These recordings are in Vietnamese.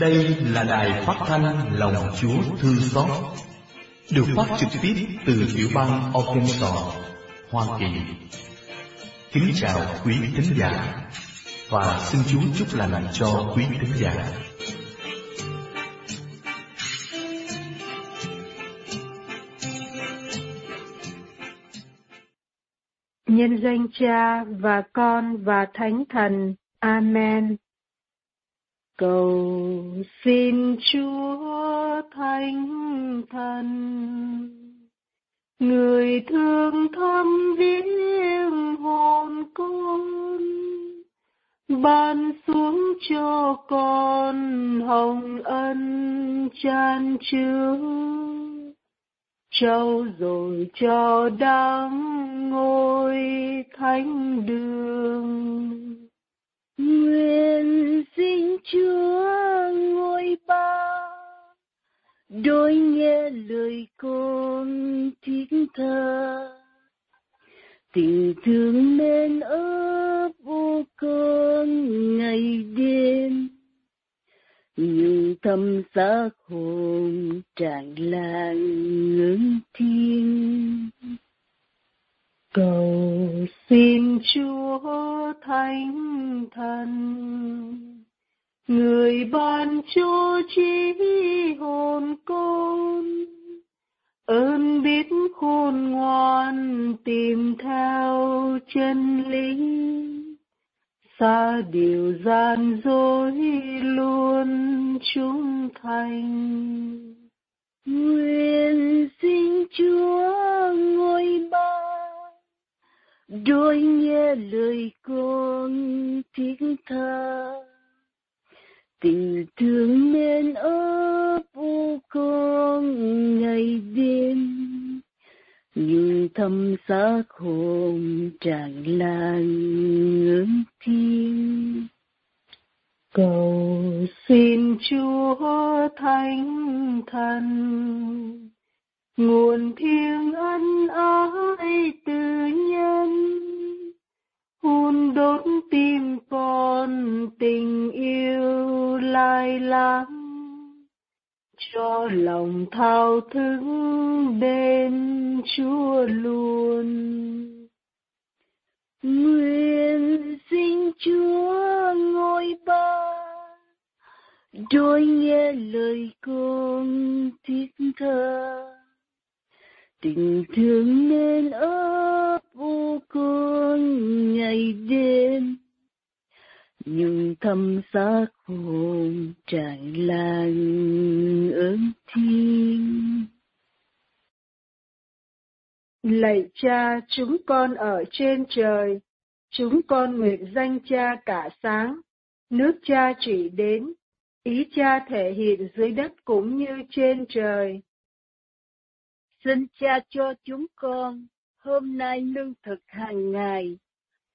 Đây là đài phát thanh Lòng Chúa Thương Xót, được phát trực tiếp từ tiểu bang Arkansas, Hoa Kỳ. Kính chào quý thính giả và xin Chúa chúc lành cho quý thính giả. Nhân danh Cha và Con và Thánh Thần. Amen. Cầu xin Chúa Thánh Thần, Người thương thăm viếng hồn con, ban xuống cho con hồng ân chan chứa, trao rồi cho đáng ngôi thánh đường. Nguyện xin Chúa ngôi ba, đôi nghe lời con thiết tha. Tình thương nên ấp vô con ngày đêm, nhưng thâm xác hồn tràn lan ngưỡng thiên cầu xin chúa thánh thần. Người ban cho trí hồn con. Ơn biết khôn ngoan tìm theo chân lý. Xa điều gian dối luôn trung thành. Nguyện xin chúa ngôi ba đôi nghe lời con thiết tha. Tình thương nên ấp u con ngày đêm. Nhưng thâm xa khôn tràn lan ngưỡng thiên. Cầu xin chúa thánh thần, nguồn thiêng ân ái từ nhân hun đốt tim con tình yêu lai láng cho lòng thao thức bên Chúa luôn. Nguyện xin Chúa ngôi ba, đôi nghe lời con thiết tha tình thương nên ấp u con ngày đêm nhưng thâm xác hồn tràn lan ơn thiên lạy cha chúng con ở trên trời chúng con nguyện danh cha cả sáng. Nước cha chỉ đến ý cha thể hiện dưới đất cũng như trên trời. Xin cha cho chúng con hôm nay lương thực hàng ngày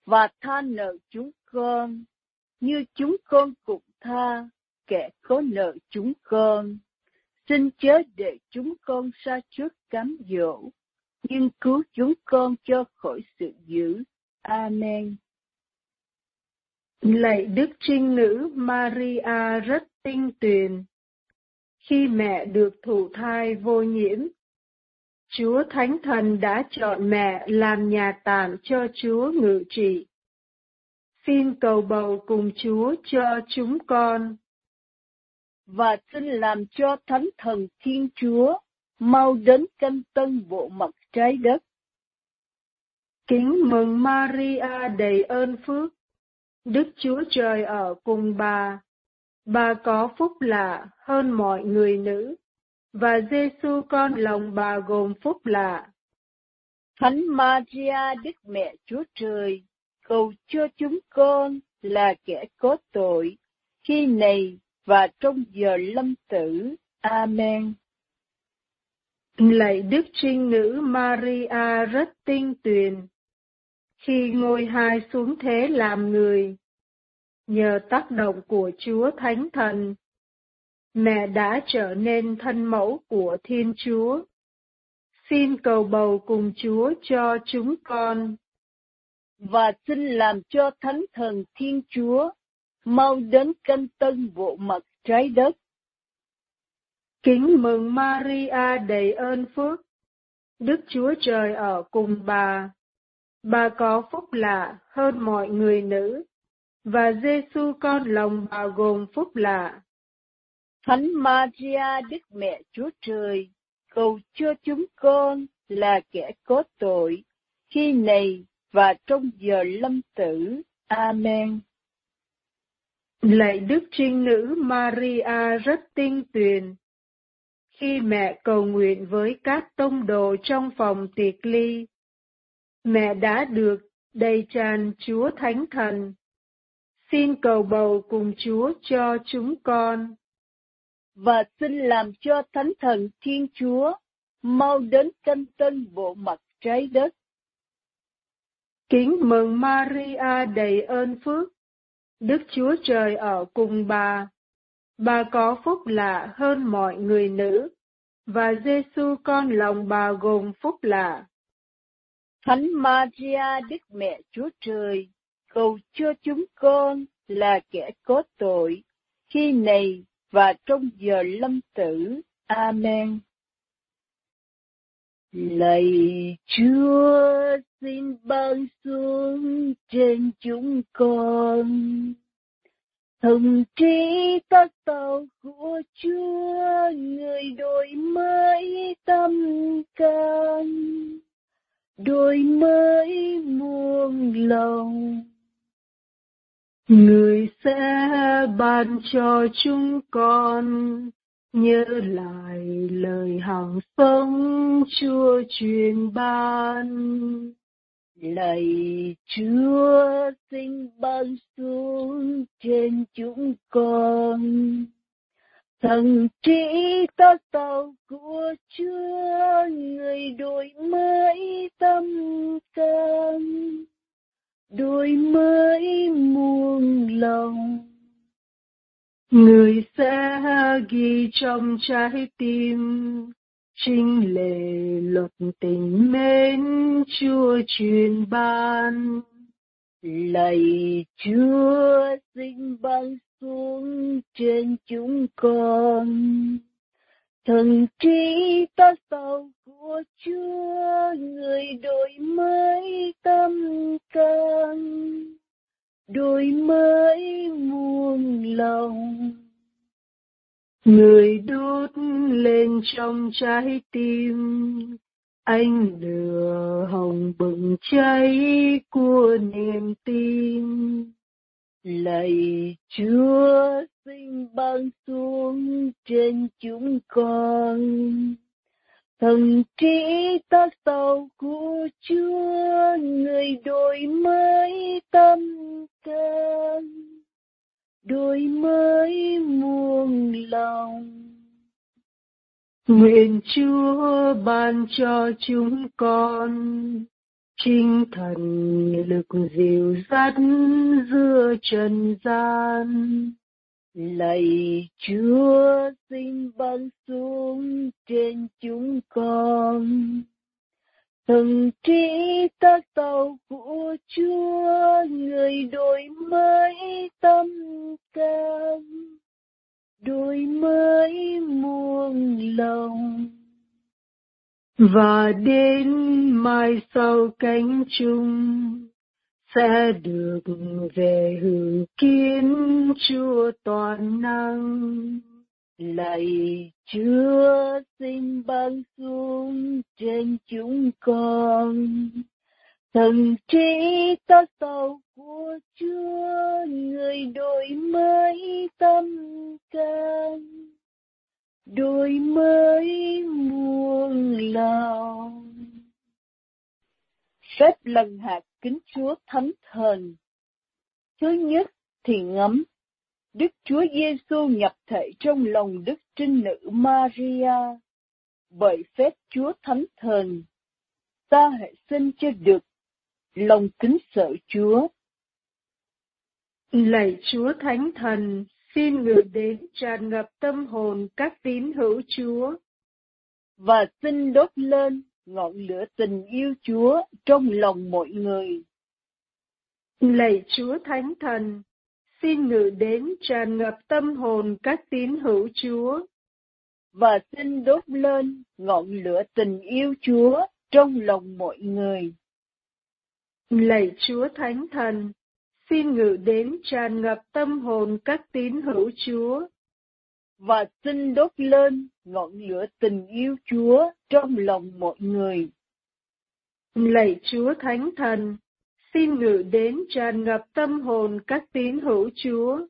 và tha nợ chúng con như chúng con cũng tha kẻ có nợ chúng con. Xin chớ để chúng con xa trước cám dỗ, nhưng cứu chúng con cho khỏi sự dữ. Amen. Lạy Đức Trinh Nữ Maria rất tinh tuyền. Khi mẹ được thụ thai vô nhiễm, Chúa Thánh Thần đã chọn mẹ làm nhà tạm cho Chúa ngự trị. Xin cầu bầu cùng Chúa cho chúng con. Và xin làm cho Thánh Thần Thiên Chúa mau đến canh tân bộ mặt trái đất. Kính mừng Maria đầy ơn phước, Đức Chúa Trời ở cùng bà. Bà có phúc lạ hơn mọi người nữ và Giêsu con lòng bà gồm phúc lạ. Thánh Maria Đức Mẹ Chúa Trời, cầu cho chúng con là kẻ có tội, khi này và trong giờ lâm tử. Amen. Lạy Đức Trinh Nữ Maria rất tinh tuyền, khi ngôi hai xuống thế làm người, nhờ tác động của Chúa Thánh Thần, mẹ đã trở nên thân mẫu của Thiên Chúa. Xin cầu bầu cùng Chúa cho chúng con. Và xin làm cho Thánh Thần Thiên Chúa mau đến canh tân bộ mặt trái đất. Kính mừng Maria đầy ơn phước, Đức Chúa Trời ở cùng bà. Bà có phúc lạ hơn mọi người nữ, và Giêsu con lòng bà gồm phúc lạ. Thánh Maria Đức Mẹ Chúa Trời, cầu cho chúng con là kẻ có tội, khi này và trong giờ lâm tử. Amen. Lạy Đức Trinh Nữ Maria rất tinh tuyền. Khi mẹ cầu nguyện với các tông đồ trong phòng tiệc ly, mẹ đã được đầy tràn Chúa Thánh Thần. Xin cầu bầu cùng Chúa cho chúng con. Và xin làm cho Thánh Thần Thiên Chúa mau đến canh tân bộ mặt trái đất. Kính mừng Maria đầy ơn phước, Đức Chúa Trời ở cùng bà. Bà có phúc lạ hơn mọi người nữ, và Giêsu con lòng bà gồm phúc lạ. Thánh Maria Đức Mẹ Chúa Trời, cầu cho chúng con là kẻ có tội, khi này và trong giờ lâm tử. Amen. Lạy Chúa xin ban xuống trên chúng con Thần trí các tàu của Chúa, người đổi mới tâm can đổi mới muôn lòng người sẽ ban cho chúng con nhớ lại lời hàng sống Chúa truyền ban. Lạy Chúa xin ban xuống trên chúng con. Thần trí ta tàu của Chúa, người đổi mới tâm can, đôi mới muôn lòng. Người sẽ ghi trong trái tim trinh lệ luật tình mến chúa truyền ban. Lạy chúa sinh ban xuống trên chúng con thần trí ta sau của chúa, người đổi mới tâm can, đổi mới muôn lòng. Người đốt lên trong trái tim anh lửa hồng bừng cháy của niềm tin lạy chúa xin ban xuống trên chúng con. Thần trí tác tàu của chúa, người đổi mới tâm can. Đổi mới muôn lòng. Nguyện chúa ban cho chúng con trinh thần lực dìu dắt giữa trần gian, lạy chúa xin ban xuống trên chúng con. Thần trí ta tàu của chúa, người đổi mới tâm can, đổi mới muôn lòng và đến mai sau cánh chung sẽ được về hưởng kiến Chúa toàn năng. Lạy Chúa xin ban xuống trên chúng con. Thần trí ta sau của Chúa, người đổi mới tâm can, đổi mới mùa lòng. Phép lần hạt kính Chúa Thánh Thần. Thứ nhất thì ngấm, Đức Chúa Giêsu nhập thể trong lòng Đức Trinh Nữ Maria. Bởi phép Chúa Thánh Thần, ta hãy xin cho được lòng kính sợ Chúa. Lạy Chúa Thánh Thần, xin người đến tràn ngập tâm hồn các tín hữu Chúa. Và xin đốt lên ngọn lửa tình yêu Chúa trong lòng mọi người. Lạy Chúa Thánh Thần, xin ngự đến tràn ngập tâm hồn các tín hữu Chúa. Và xin đốt lên ngọn lửa tình yêu Chúa trong lòng mọi người. Lạy Chúa Thánh Thần, xin ngự đến tràn ngập tâm hồn các tín hữu Chúa. Và xin đốt lên ngọn lửa tình yêu Chúa trong lòng mọi người. Lạy Chúa Thánh Thần, xin ngự đến tràn ngập tâm hồn các tín hữu Chúa.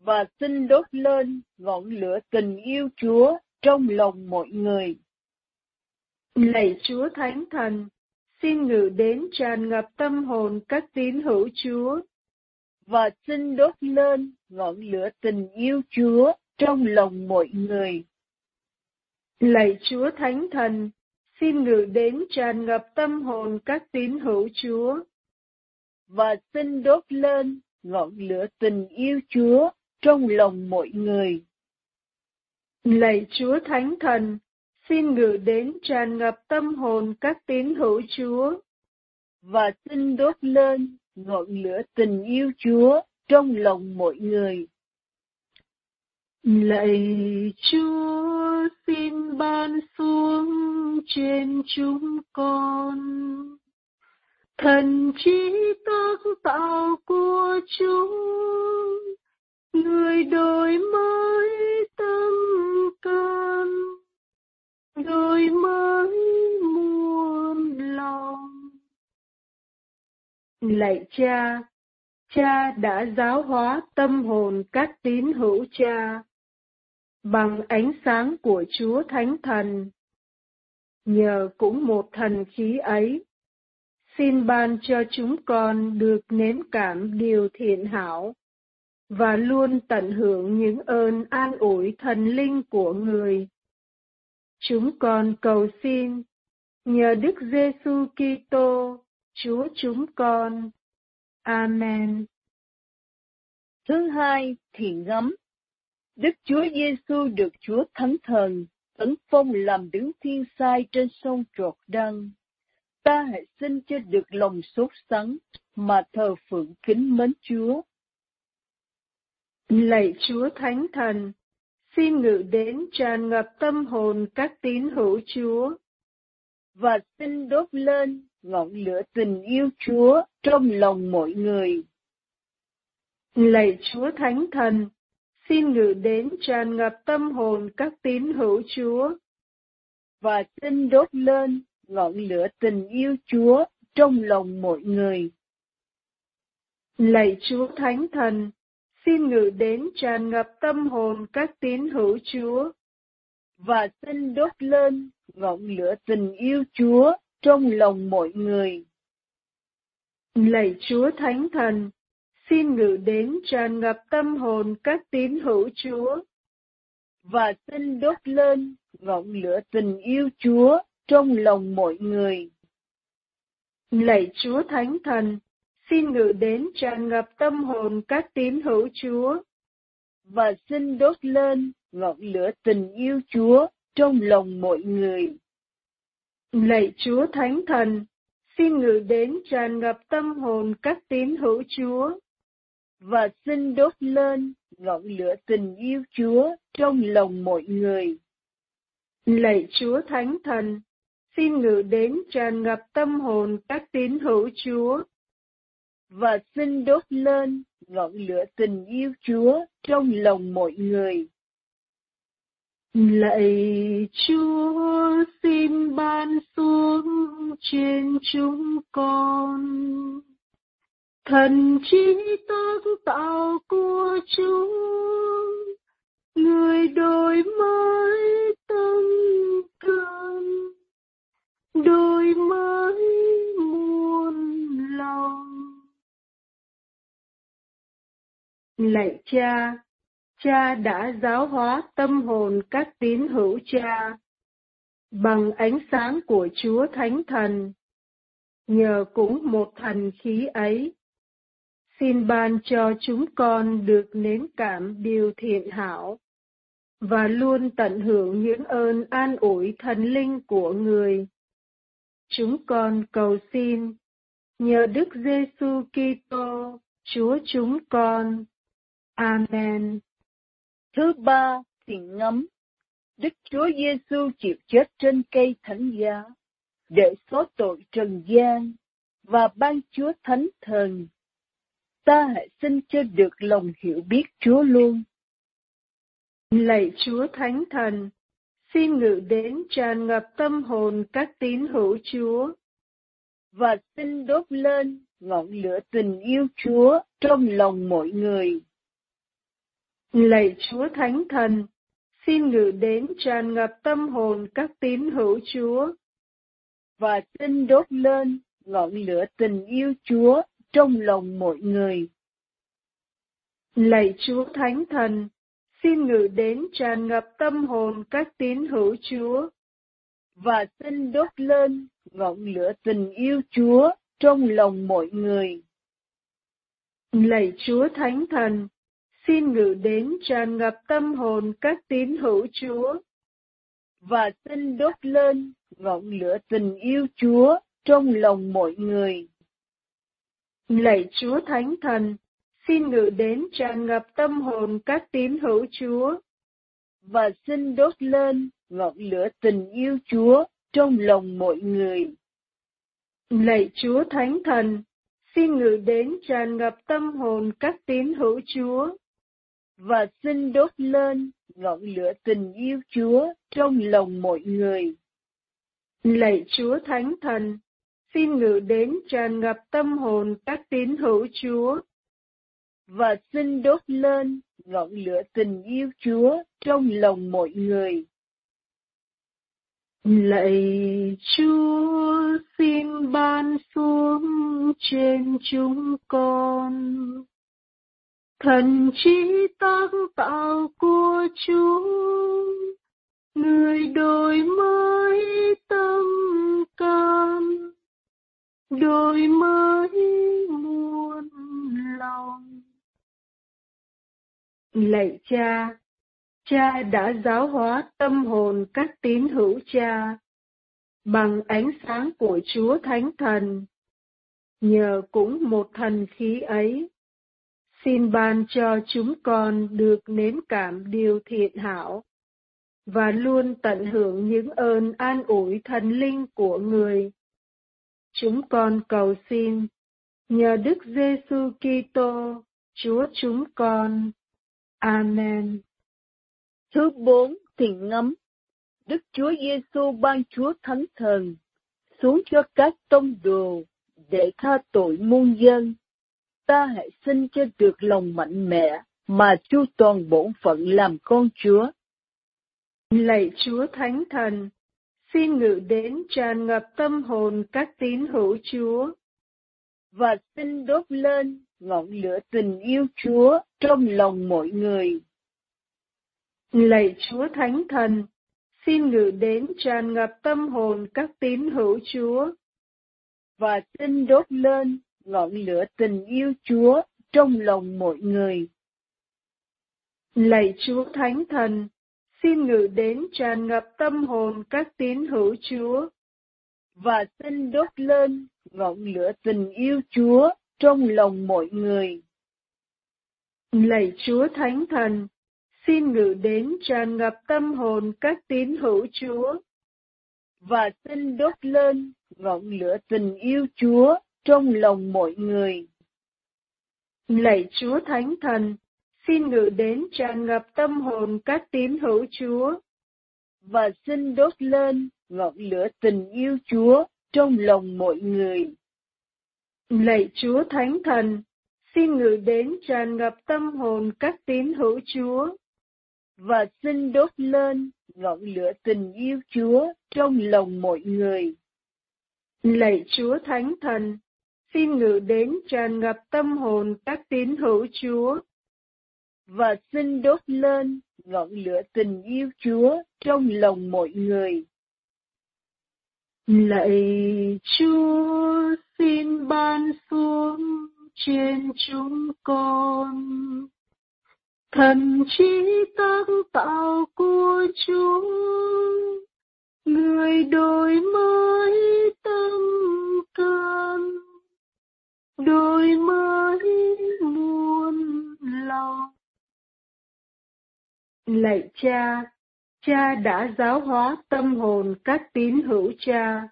Và xin đốt lên ngọn lửa tình yêu Chúa trong lòng mọi người. Lạy Chúa Thánh Thần, xin ngự đến tràn ngập tâm hồn các tín hữu Chúa. Và xin đốt lên ngọn lửa tình yêu Chúa trong lòng mọi người. Lạy Chúa Thánh Thần, xin ngự đến tràn ngập tâm hồn các tín hữu Chúa. Và xin đốt lên ngọn lửa tình yêu Chúa trong lòng mọi người. Lạy Chúa Thánh Thần, xin ngự đến tràn ngập tâm hồn các tín hữu Chúa. Và xin đốt lên ngọn lửa tình yêu Chúa trong lòng mọi người. Lạy Chúa, xin ban xuống trên chúng con. Thần trí tác tạo của chúng, người đổi mới tâm can, đổi mới muôn lòng. Lạy cha cha đã giáo hóa tâm hồn các tín hữu cha bằng ánh sáng của Chúa Thánh Thần. Nhờ cũng một thần khí ấy, xin ban cho chúng con được nếm cảm điều thiện hảo và luôn tận hưởng những ơn an ủi thần linh của người. Chúng con cầu xin nhờ Đức Giêsu Kitô, Chúa chúng con. Amen. Thứ hai, thiện gấm Đức Chúa Giêsu được Chúa Thánh Thần tấn phong làm đứng thiên sai trên sông trột đăng. Ta hãy xin cho được lòng sốt sắng mà thờ phượng kính mến Chúa. Lạy Chúa Thánh Thần, xin ngự đến tràn ngập tâm hồn các tín hữu Chúa. Và xin đốt lên ngọn lửa tình yêu Chúa trong lòng mọi người. Lạy Chúa Thánh Thần, xin ngự đến tràn ngập tâm hồn các tín hữu Chúa. Và xin đốt lên ngọn lửa tình yêu Chúa trong lòng mọi người. Lạy Chúa Thánh Thần, xin ngự đến tràn ngập tâm hồn các tín hữu Chúa. Và xin đốt lên ngọn lửa tình yêu Chúa trong lòng mọi người. Lạy Chúa Thánh Thần, xin ngự đến tràn ngập tâm hồn các tín hữu Chúa. Và xin đốt lên ngọn lửa tình yêu Chúa trong lòng mọi người. Lạy Chúa Thánh Thần, xin ngự đến tràn ngập tâm hồn các tín hữu Chúa. Và xin đốt lên ngọn lửa tình yêu Chúa trong lòng mọi người. Lạy Chúa Thánh Thần, xin ngự đến tràn ngập tâm hồn các tín hữu Chúa và xin đốt lên ngọn lửa tình yêu Chúa trong lòng mọi người. Lạy Chúa Thánh Thần, xin ngự đến tràn ngập tâm hồn các tín hữu Chúa. Và xin đốt lên ngọn lửa tình yêu Chúa trong lòng mọi người. Lạy Chúa xin ban xuống trên chúng con thần trí tác tạo của chúng, người đổi mới tâm can. Đổi mới muôn lòng. Lạy cha cha đã giáo hóa tâm hồn các tín hữu cha. Bằng ánh sáng của chúa thánh thần, nhờ cũng một thần khí ấy xin ban cho chúng con được nếm cảm điều thiện hảo và luôn tận hưởng những ơn an ủi thần linh của người. Chúng con cầu xin nhờ Đức Giêsu Kitô, Chúa chúng con. Amen. Thứ ba thiền ngắm. Đức Chúa Giêsu chịu chết trên cây thánh giá để xóa tội trần gian và ban Chúa Thánh Thần. Ta hãy xin cho được lòng hiểu biết Chúa luôn. Lạy Chúa Thánh Thần, xin ngự đến tràn ngập tâm hồn các tín hữu Chúa. Và xin đốt lên ngọn lửa tình yêu Chúa trong lòng mọi người. Lạy Chúa Thánh Thần, xin ngự đến tràn ngập tâm hồn các tín hữu Chúa. Và xin đốt lên ngọn lửa tình yêu Chúa trong lòng mọi người. Lạy Chúa Thánh Thần, xin ngự đến tràn ngập tâm hồn các tín hữu Chúa. Và xin đốt lên ngọn lửa tình yêu Chúa trong lòng mọi người. Lạy Chúa Thánh Thần, xin ngự đến tràn ngập tâm hồn các tín hữu Chúa. Và xin đốt lên ngọn lửa tình yêu Chúa trong lòng mọi người. Lạy Chúa Thánh Thần, xin ngự đến tràn ngập tâm hồn các tín hữu Chúa. Và xin đốt lên ngọn lửa tình yêu Chúa trong lòng mọi người. Lạy Chúa Thánh Thần, xin ngự đến tràn ngập tâm hồn các tín hữu Chúa. Và xin đốt lên ngọn lửa tình yêu Chúa trong lòng mọi người. Lạy Chúa Thánh Thần, xin ngự đến tràn ngập tâm hồn các tín hữu Chúa. Và xin đốt lên ngọn lửa tình yêu Chúa trong lòng mọi người. Lạy Chúa, xin ban xuống trên chúng con thần trí tác tạo của Chúa người đổi mới tâm can đời mới muôn lòng lạy cha cha đã giáo hóa tâm hồn các tín hữu cha bằng ánh sáng của Chúa Thánh Thần. Nhờ cũng một thần khí ấy, xin ban cho chúng con được nếm cảm điều thiện hảo và luôn tận hưởng những ơn an ủi thần linh của người. Chúng con cầu xin nhờ Đức Giêsu Kitô, Chúa chúng con. Amen. Thứ bốn thì ngấm. Đức Chúa Giêsu ban Chúa Thánh Thần xuống cho các tông đồ để tha tội muôn dân. Ta hãy xin cho được lòng mạnh mẽ mà chu toàn bổn phận làm con Chúa. Lạy Chúa Thánh Thần, xin ngự đến tràn ngập tâm hồn các tín hữu Chúa. Và xin đốt lên ngọn lửa tình yêu Chúa trong lòng mọi người. Lạy Chúa Thánh Thần, xin ngự đến tràn ngập tâm hồn các tín hữu Chúa. Và xin đốt lên ngọn lửa tình yêu Chúa trong lòng mọi người. Lạy Chúa Thánh Thần, xin ngự đến tràn ngập tâm hồn các tín hữu Chúa. Và xin đốt lên ngọn lửa tình yêu Chúa trong lòng mọi người. Lạy Chúa Thánh Thần, xin ngự đến tràn ngập tâm hồn các tín hữu Chúa. Và xin đốt lên ngọn lửa tình yêu Chúa trong lòng mọi người. Lạy Chúa Thánh Thần, xin ngự đến tràn ngập tâm hồn các tín hữu Chúa. Và xin đốt lên ngọn lửa tình yêu Chúa trong lòng mọi người. Lạy Chúa Thánh Thần, xin ngự đến tràn ngập tâm hồn các tín hữu Chúa. Và xin đốt lên ngọn lửa tình yêu Chúa trong lòng mọi người. Lạy Chúa Thánh Thần, xin ngự đến tràn ngập tâm hồn các tín hữu Chúa. Và xin đốt lên ngọn lửa tình yêu Chúa trong lòng mọi người. Lạy Chúa, xin ban xuống trên chúng con. Thần trí tác tạo của Chúa người đổi mới tâm can. Đổi mới muôn lòng. Lạy cha, cha đã giáo hóa tâm hồn các tín hữu cha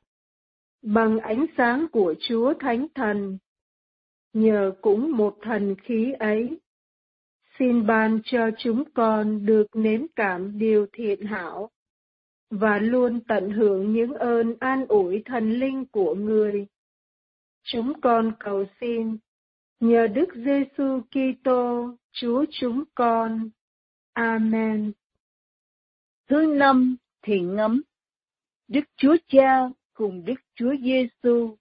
bằng ánh sáng của Chúa Thánh Thần. Nhờ cũng một thần khí ấy, xin ban cho chúng con được nếm cảm điều thiện hảo và luôn tận hưởng những ơn an ủi thần linh của người. Chúng con cầu xin nhờ Đức Giêsu Kitô, Chúa chúng con. Amen. Thứ năm, thiện ngắm. Đức Chúa Cha cùng Đức Chúa Giêsu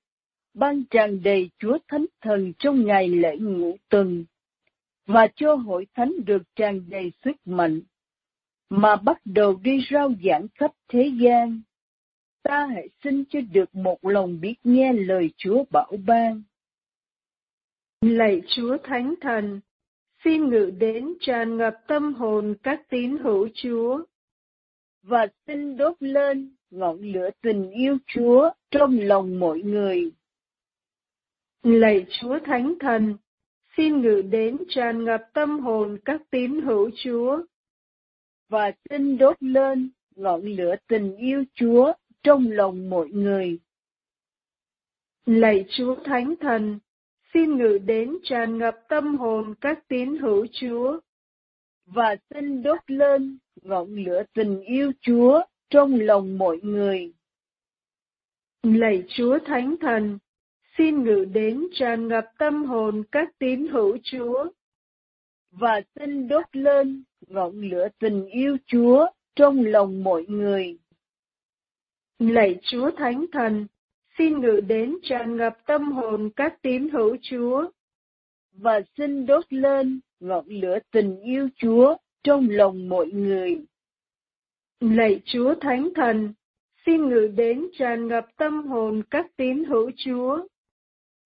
ban tràn đầy Chúa Thánh Thần trong ngày lễ ngũ tuần và cho hội thánh được tràn đầy sức mạnh mà bắt đầu đi rao giảng khắp thế gian. Ta hãy xin cho được một lòng biết nghe lời Chúa bảo ban. Lạy Chúa Thánh Thần, xin ngự đến tràn ngập tâm hồn các tín hữu Chúa. Và xin đốt lên ngọn lửa tình yêu Chúa trong lòng mọi người. Lạy Chúa Thánh Thần, xin ngự đến tràn ngập tâm hồn các tín hữu Chúa. Và xin đốt lên ngọn lửa tình yêu Chúa trong lòng mọi người. Lạy Chúa Thánh Thần, xin ngự đến tràn ngập tâm hồn các tín hữu Chúa. Và xin đốt lên ngọn lửa tình yêu Chúa trong lòng mọi người. Lạy Chúa Thánh Thần, xin ngự đến tràn ngập tâm hồn các tín hữu Chúa. Và xin đốt lên ngọn lửa tình yêu Chúa trong lòng mọi người. Lạy Chúa Thánh Thần, xin ngự đến tràn ngập tâm hồn các tín hữu Chúa. Và xin đốt lên ngọn lửa tình yêu Chúa trong lòng mọi người. Lạy Chúa Thánh Thần, xin ngự đến tràn ngập tâm hồn các tín hữu Chúa.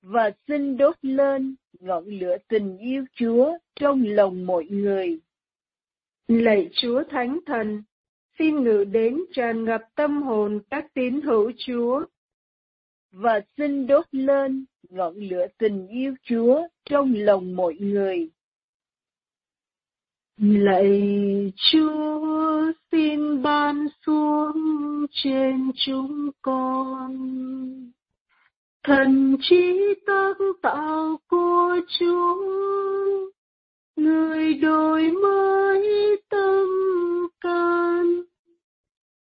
Và xin đốt lên ngọn lửa tình yêu Chúa trong lòng mọi người. Lạy Chúa Thánh Thần, xin ngự đến tràn ngập tâm hồn các tín hữu Chúa. Và xin đốt lên ngọn lửa tình yêu Chúa trong lòng mọi người. Lạy Chúa, xin ban xuống trên chúng con thần trí tác tạo của Chúa, người đổi mới tâm can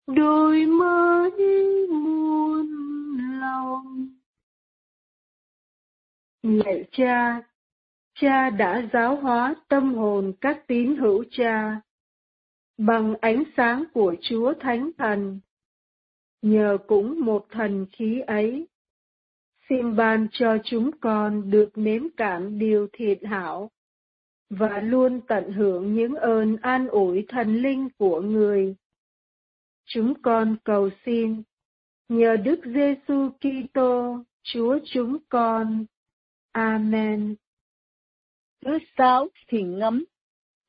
đổi mới muôn lạy cha cha đã giáo hóa tâm hồn các tín hữu cha bằng ánh sáng của Chúa Thánh Thần. Nhờ cũng một thần khí ấy, xin ban cho chúng con được nếm cảm điều thiện hảo và luôn tận hưởng những ơn an ủi thần linh của người. Chúng con cầu xin nhờ Đức Giêsu Kitô, Chúa chúng con. Amen. Thứ sáu thiền ngắm,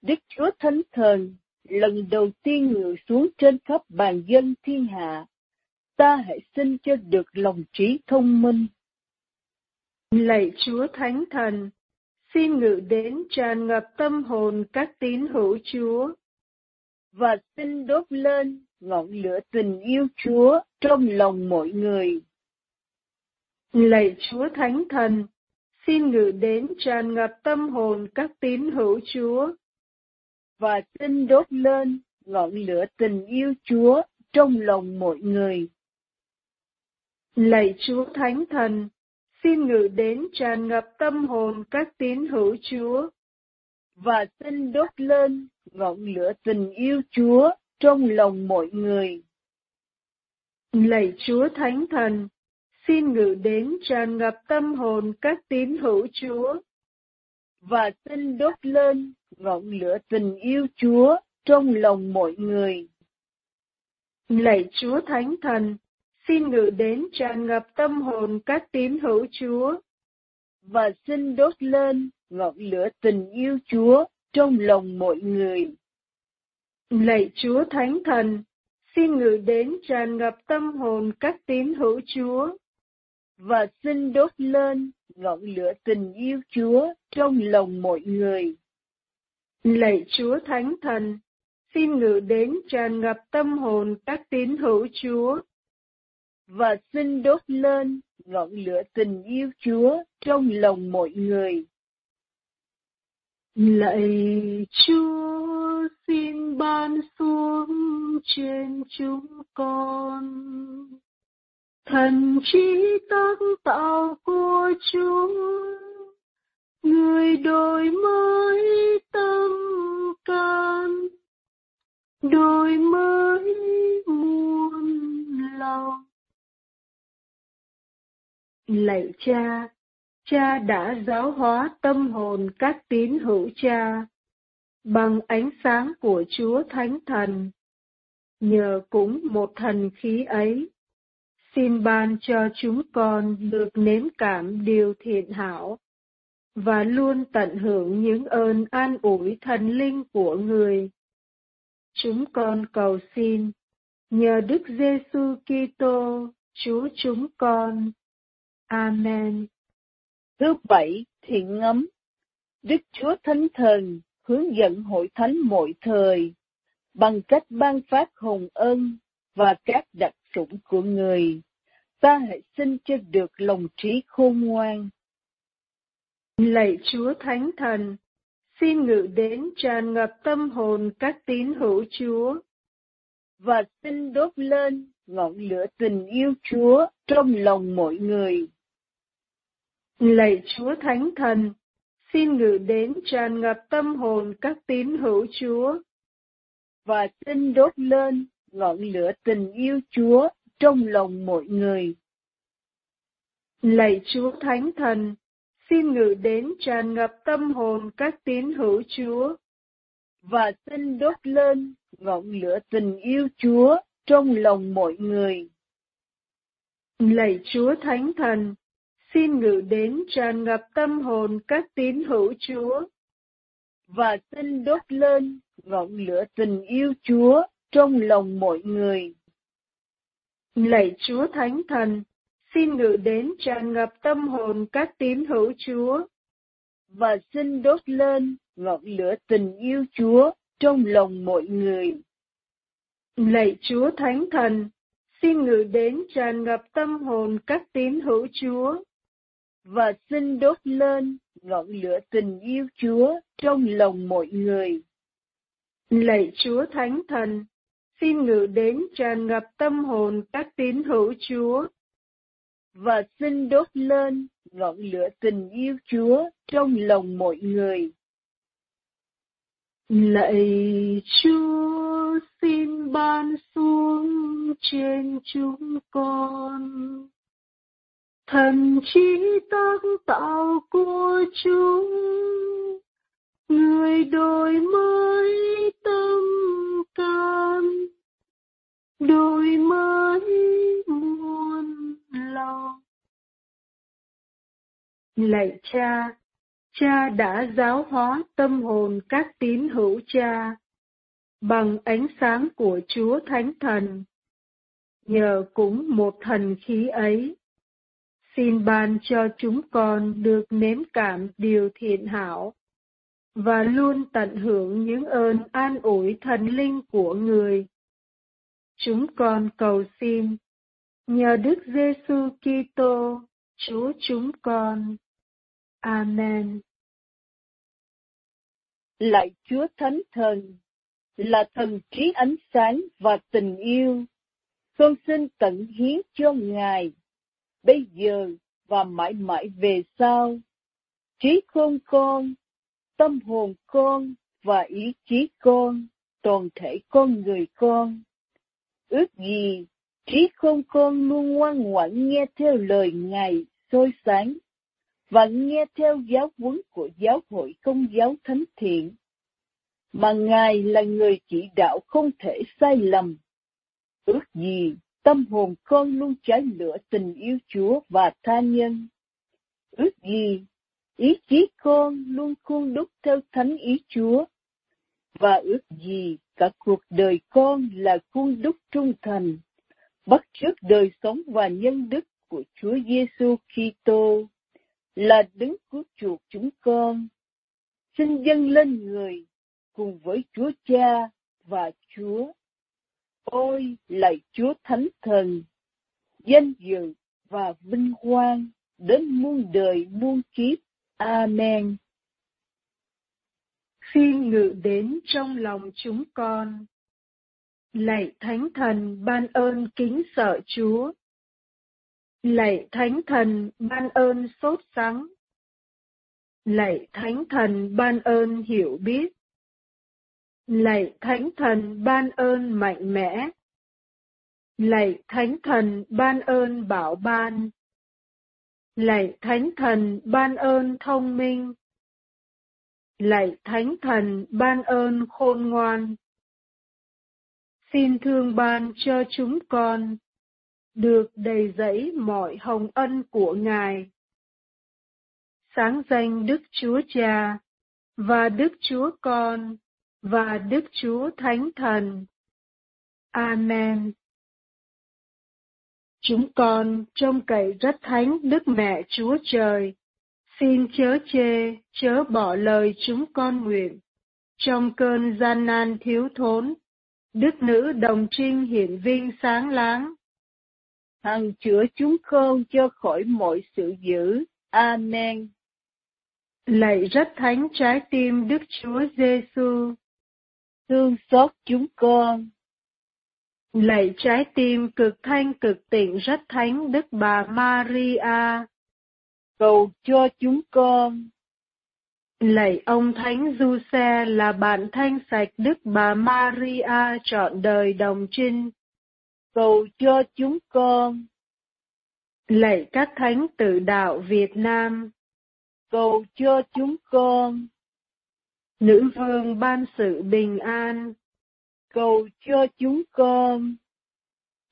Đức Chúa Thánh Thần lần đầu tiên ngự xuống trên khắp bàn dân thiên hạ, ta hãy xin cho được lòng trí thông minh. Lạy Chúa Thánh Thần, xin ngự đến tràn ngập tâm hồn các tín hữu Chúa, và xin đốt lên ngọn lửa tình yêu Chúa trong lòng mọi người. Lạy Chúa Thánh Thần, xin ngự đến tràn ngập tâm hồn các tín hữu Chúa. Và xin đốt lên ngọn lửa tình yêu Chúa trong lòng mọi người. Lạy Chúa Thánh Thần, xin ngự đến tràn ngập tâm hồn các tín hữu Chúa. Và xin đốt lên ngọn lửa tình yêu Chúa trong lòng mọi người. Lạy Chúa Thánh Thần, xin ngự đến tràn ngập tâm hồn các tín hữu Chúa. Và xin đốt lên ngọn lửa tình yêu Chúa trong lòng mọi người. Lạy Chúa Thánh Thần, xin ngự đến tràn ngập tâm hồn các tín hữu Chúa. Và xin đốt lên ngọn lửa tình yêu Chúa trong lòng mọi người. Lạy Chúa Thánh Thần, xin ngự đến tràn ngập tâm hồn các tín hữu Chúa và xin đốt lên ngọn lửa tình yêu Chúa trong lòng mọi người. Lạy Chúa Thánh Thần, xin ngự đến tràn ngập tâm hồn các tín hữu Chúa. Và xin đốt lên ngọn lửa tình yêu Chúa trong lòng mọi người. Lạy Chúa xin ban xuống trên chúng con thần trí tác tạo của Chúa người đổi mới tâm can đổi mới muôn lòng lạy cha cha đã giáo hóa tâm hồn các tín hữu cha bằng ánh sáng của Chúa Thánh Thần. Nhờ cũng một thần khí ấy, xin ban cho chúng con được nếm cảm điều thiện hảo và luôn tận hưởng những ơn an ủi thần linh của người. Chúng con cầu xin nhờ Đức Giêsu Kitô, Chúa chúng con. Amen. Thứ bảy, thiện ngấm. Đức Chúa Thánh Thần hướng dẫn hội thánh mọi thời bằng cách ban phát hồng ân và các đặc sủng của người. Ta hãy xin cho được lòng trí khôn ngoan. Lạy Chúa Thánh Thần, xin ngự đến tràn ngập tâm hồn các tín hữu Chúa. Và xin đốt lên ngọn lửa tình yêu Chúa trong lòng mọi người. Lạy Chúa Thánh Thần, xin ngự đến tràn ngập tâm hồn các tín hữu Chúa. Và xin đốt lên ngọn lửa tình yêu Chúa trong lòng mọi người. Lạy Chúa Thánh Thần, xin ngự đến tràn ngập tâm hồn các tín hữu Chúa. Và xin đốt lên ngọn lửa tình yêu Chúa trong lòng mọi người. Lạy Chúa Thánh Thần, xin ngự đến tràn ngập tâm hồn các tín hữu Chúa. Và xin đốt lên ngọn lửa tình yêu Chúa trong lòng mọi người. Lạy Chúa Thánh Thần, xin ngự đến tràn ngập tâm hồn các tín hữu Chúa. Và xin đốt lên ngọn lửa tình yêu Chúa trong lòng mọi người. Lạy Chúa Thánh Thần, xin ngự đến tràn ngập tâm hồn các tín hữu Chúa và xin đốt lên ngọn lửa tình yêu Chúa trong lòng mọi người. Lạy Chúa Thánh Thần, xin ngự đến tràn ngập tâm hồn các tín hữu Chúa. Và xin đốt lên ngọn lửa tình yêu Chúa trong lòng mọi người. Lạy Chúa, xin ban xuống trên chúng con thần trí tác tạo của chúng, người đổi mới tâm can đôi mới muôn lòng lạy cha cha đã giáo hóa tâm hồn các tín hữu cha bằng ánh sáng của chúa thánh thần. Nhờ cũng một thần khí ấy, xin ban cho chúng con được nếm cảm điều thiện hảo và luôn tận hưởng những ơn an ủi thần linh của người. Chúng con cầu xin nhờ Đức Giêsu Kitô, Chúa chúng con. Amen. Lạy Chúa Thánh Thần, là thần trí ánh sáng và tình yêu, con xin tận hiến cho Ngài bây giờ và mãi mãi về sau. Trí khôn con, tâm hồn con và ý chí con, toàn thể con người con. Ước gì trí khôn con luôn ngoan ngoãn nghe theo lời Ngài soi sáng và nghe theo giáo huấn của giáo hội công giáo thánh thiện, mà Ngài là người chỉ đạo không thể sai lầm. Ước gì Tâm hồn con luôn cháy lửa tình yêu Chúa và tha nhân. Ước gì, ý chí con luôn khuôn đúc theo thánh ý Chúa. Và ước gì cả cuộc đời con là khuôn đúc trung thành, bắt chước đời sống và nhân đức của Chúa Giêsu Kitô là đứng cứu chuộc chúng con. Xin dâng lên người cùng với Chúa Cha và Chúa. Ôi lạy Chúa Thánh Thần, danh dự và vinh quang đến muôn đời muôn kiếp. Amen. Khi ngự đến trong lòng chúng con. Lạy Thánh Thần ban ơn kính sợ Chúa. Lạy Thánh Thần ban ơn sốt sắng. Lạy Thánh Thần ban ơn hiểu biết. Lạy Thánh Thần ban ơn mạnh mẽ. Lạy Thánh Thần ban ơn bảo ban. Lạy Thánh Thần ban ơn thông minh. Lạy Thánh Thần ban ơn khôn ngoan. Xin thương ban cho chúng con, được đầy dẫy mọi hồng ân của Ngài. Sáng danh Đức Chúa Cha và Đức Chúa Con và Đức Chúa Thánh Thần. Amen. Chúng con trông cậy rất thánh Đức Mẹ Chúa Trời, xin chớ chê, chớ bỏ lời chúng con nguyện. Trong cơn gian nan thiếu thốn, Đức Nữ Đồng Trinh hiển vinh sáng láng. Hằng chữa chúng con cho khỏi mọi sự dữ. Amen. Lạy rất thánh trái tim Đức Chúa Giêsu, thương xót chúng con. Lạy trái tim cực thanh cực tịnh rất thánh Đức Bà Maria, cầu cho chúng con. Lạy ông Thánh Du Xe là bạn thanh sạch Đức Bà Maria trọn đời đồng trinh, cầu cho chúng con. Lạy các thánh tử đạo Việt Nam, cầu cho chúng con. Nữ vương ban sự bình an, cầu cho chúng con.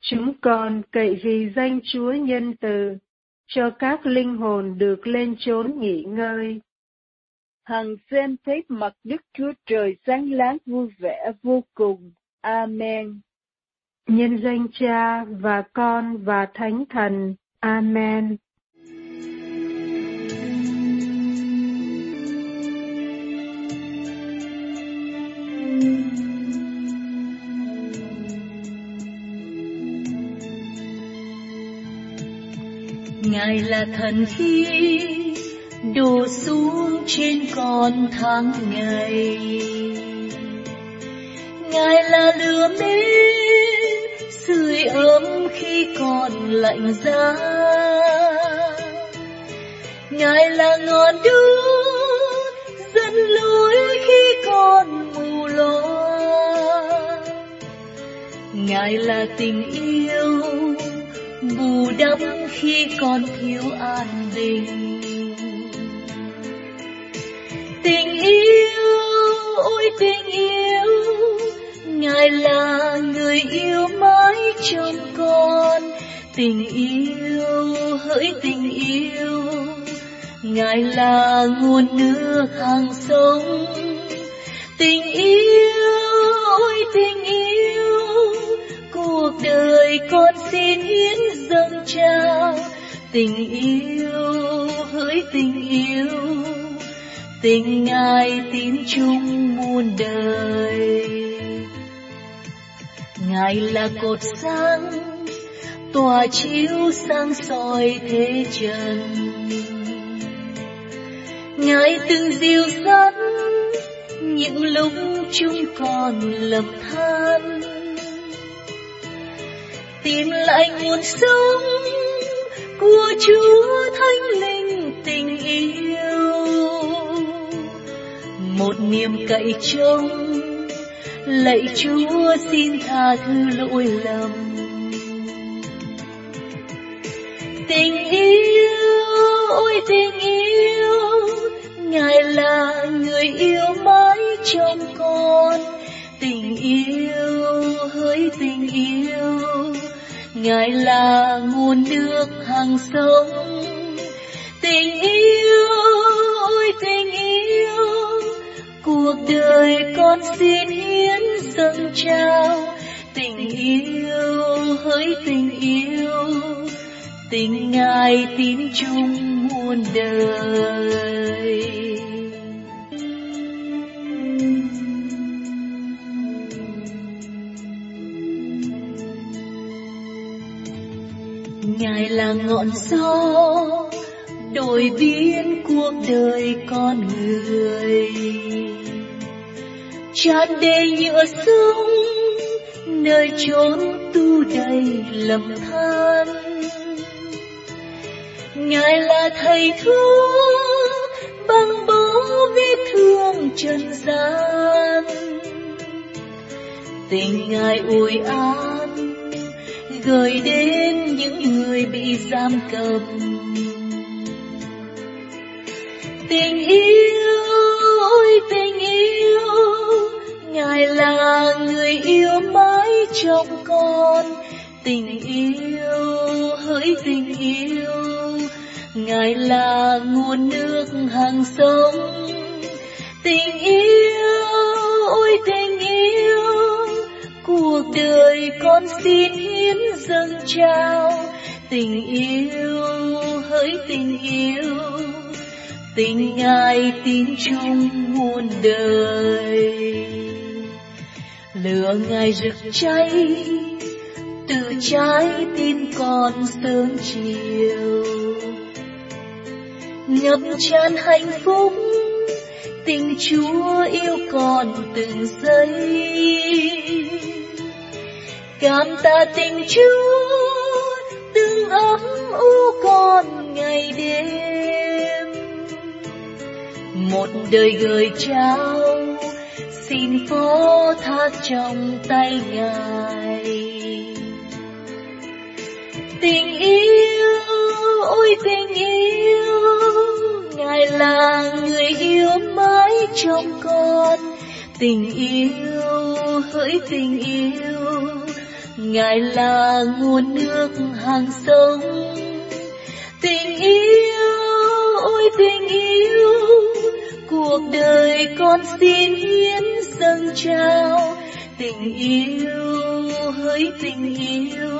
Chúng con cậy vì danh Chúa nhân từ, cho các linh hồn được lên chốn nghỉ ngơi. Hằng xem thấy mặt Đức Chúa Trời sáng láng vui vẻ vô cùng. Amen. Nhân danh Cha và Con và Thánh Thần. Amen. Ngài là thần khí, đổ xuống trên con tháng ngày. Ngài là lửa mến sưởi ấm khi còn lạnh giá. Ngài là ngọn đuốc, dẫn lối khi còn mù loa. Ngài là tình yêu bù đắp khi còn thiếu an bình. Tình yêu, ôi tình yêu, ngài là người yêu mãi trong con. Tình yêu, hỡi tình yêu, ngài là nguồn nước hàng sống. Tình yêu, ôi tình yêu, cuộc đời con xin hiến dâng trao tình yêu, hỡi tình yêu. Tình ngài tin chung muôn đời. Ngài là cột sáng tỏa chiếu sáng soi thế trần. Ngài từng dìu dắt những lúc chúng con lầm than tìm lại nguồn sống của Chúa Thánh Linh tình yêu. Một niềm cậy trông, lạy Chúa xin tha thứ lỗi lầm. Tình yêu, ôi tình yêu, Ngài là người yêu mãi trong con. Tình yêu, hỡi tình yêu, Ngài là nguồn nước hàng sống. Tình yêu, ôi tình yêu, cuộc đời con xin hiến dâng trao. Tình yêu, hỡi tình yêu, tình Ngài tin chung muôn đời. Ngài là ngọn gió, đổi biến cuộc đời con người. Tràn đầy nhựa sông, nơi chốn tu đầy lầm than. Ngài là thầy thuốc, băng bó vết thương trần gian. Tình ngài ủi an gửi đến những người bị giam cầm. Tình yêu, ôi tình yêu, ngài là người yêu mãi trong con. Tình yêu, hỡi tình yêu, ngài là nguồn nước hàng sống. Tình yêu, ôi tình yêu, cuộc đời con xin dâng trao tình yêu, hỡi tình yêu. Tình ngài tin chung muôn đời. Lửa ngài rực cháy, từ trái tim con sớm chiều. Ngập tràn hạnh phúc, tình chúa yêu con từng giây cảm tạ tình chúa từng ấm u con ngày đêm. Một đời gửi trao, xin phó thác trong tay ngài. Tình yêu, ôi tình yêu, ngài là người yêu mãi trong con. Tình yêu, hỡi tình yêu ngài là nguồn nước hàng sống. Tình yêu, ôi tình yêu, cuộc đời con xin hiến dâng trao. Tình yêu, hỡi tình yêu,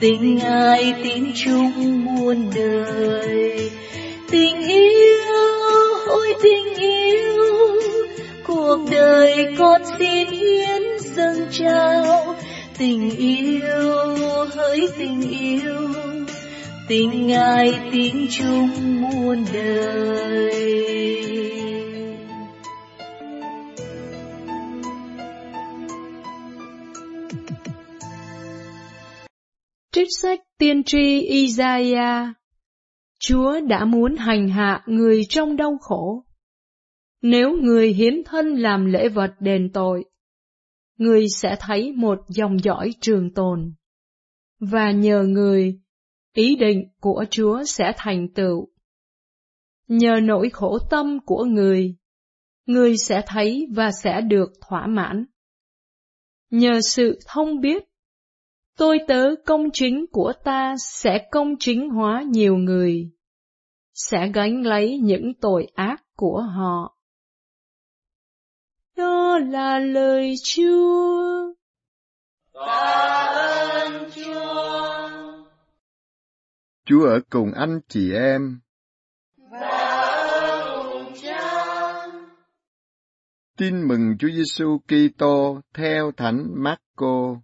tình ngài tin chung muôn đời. Tình yêu, ôi tình yêu, cuộc đời con xin hiến dâng trao tình yêu hỡi tình yêu. Tình ngài tin chung muôn đời. Trích sách tiên tri Isaiah. Chúa đã muốn hành hạ người trong đau khổ. Nếu người hiến thân làm lễ vật đền tội, người sẽ thấy một dòng dõi trường tồn. Và nhờ người, ý định của Chúa sẽ thành tựu. Nhờ nỗi khổ tâm của người, người sẽ thấy và sẽ được thỏa mãn. Nhờ sự thông biết, tôi tớ công chính của ta sẽ công chính hóa nhiều người, sẽ gánh lấy những tội ác của họ. Đó là lời Chúa. Tạ ơn Chúa. Chúa ở cùng anh chị em. Và ở cùng cha. Tin mừng Chúa Giêsu Kitô theo Thánh Marco.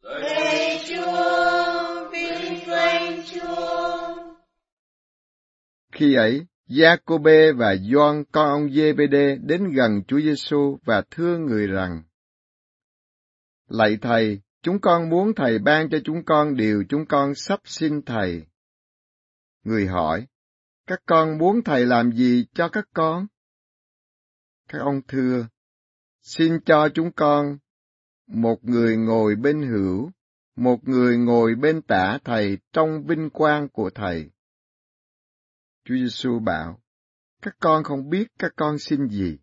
Lạy Chúa, vinh danh Chúa. Khi ấy, Giacôbê và Gioan con ông Giê-bê-đê đến gần Chúa Giêsu và thưa người rằng: Lạy thầy, chúng con muốn thầy ban cho chúng con điều chúng con sắp xin thầy. Người hỏi: Các con muốn thầy làm gì cho các con? Các ông thưa: Xin cho chúng con một người ngồi bên hữu, một người ngồi bên tả thầy trong vinh quang của thầy. Chúa Giêsu bảo, các con không biết các con xin gì.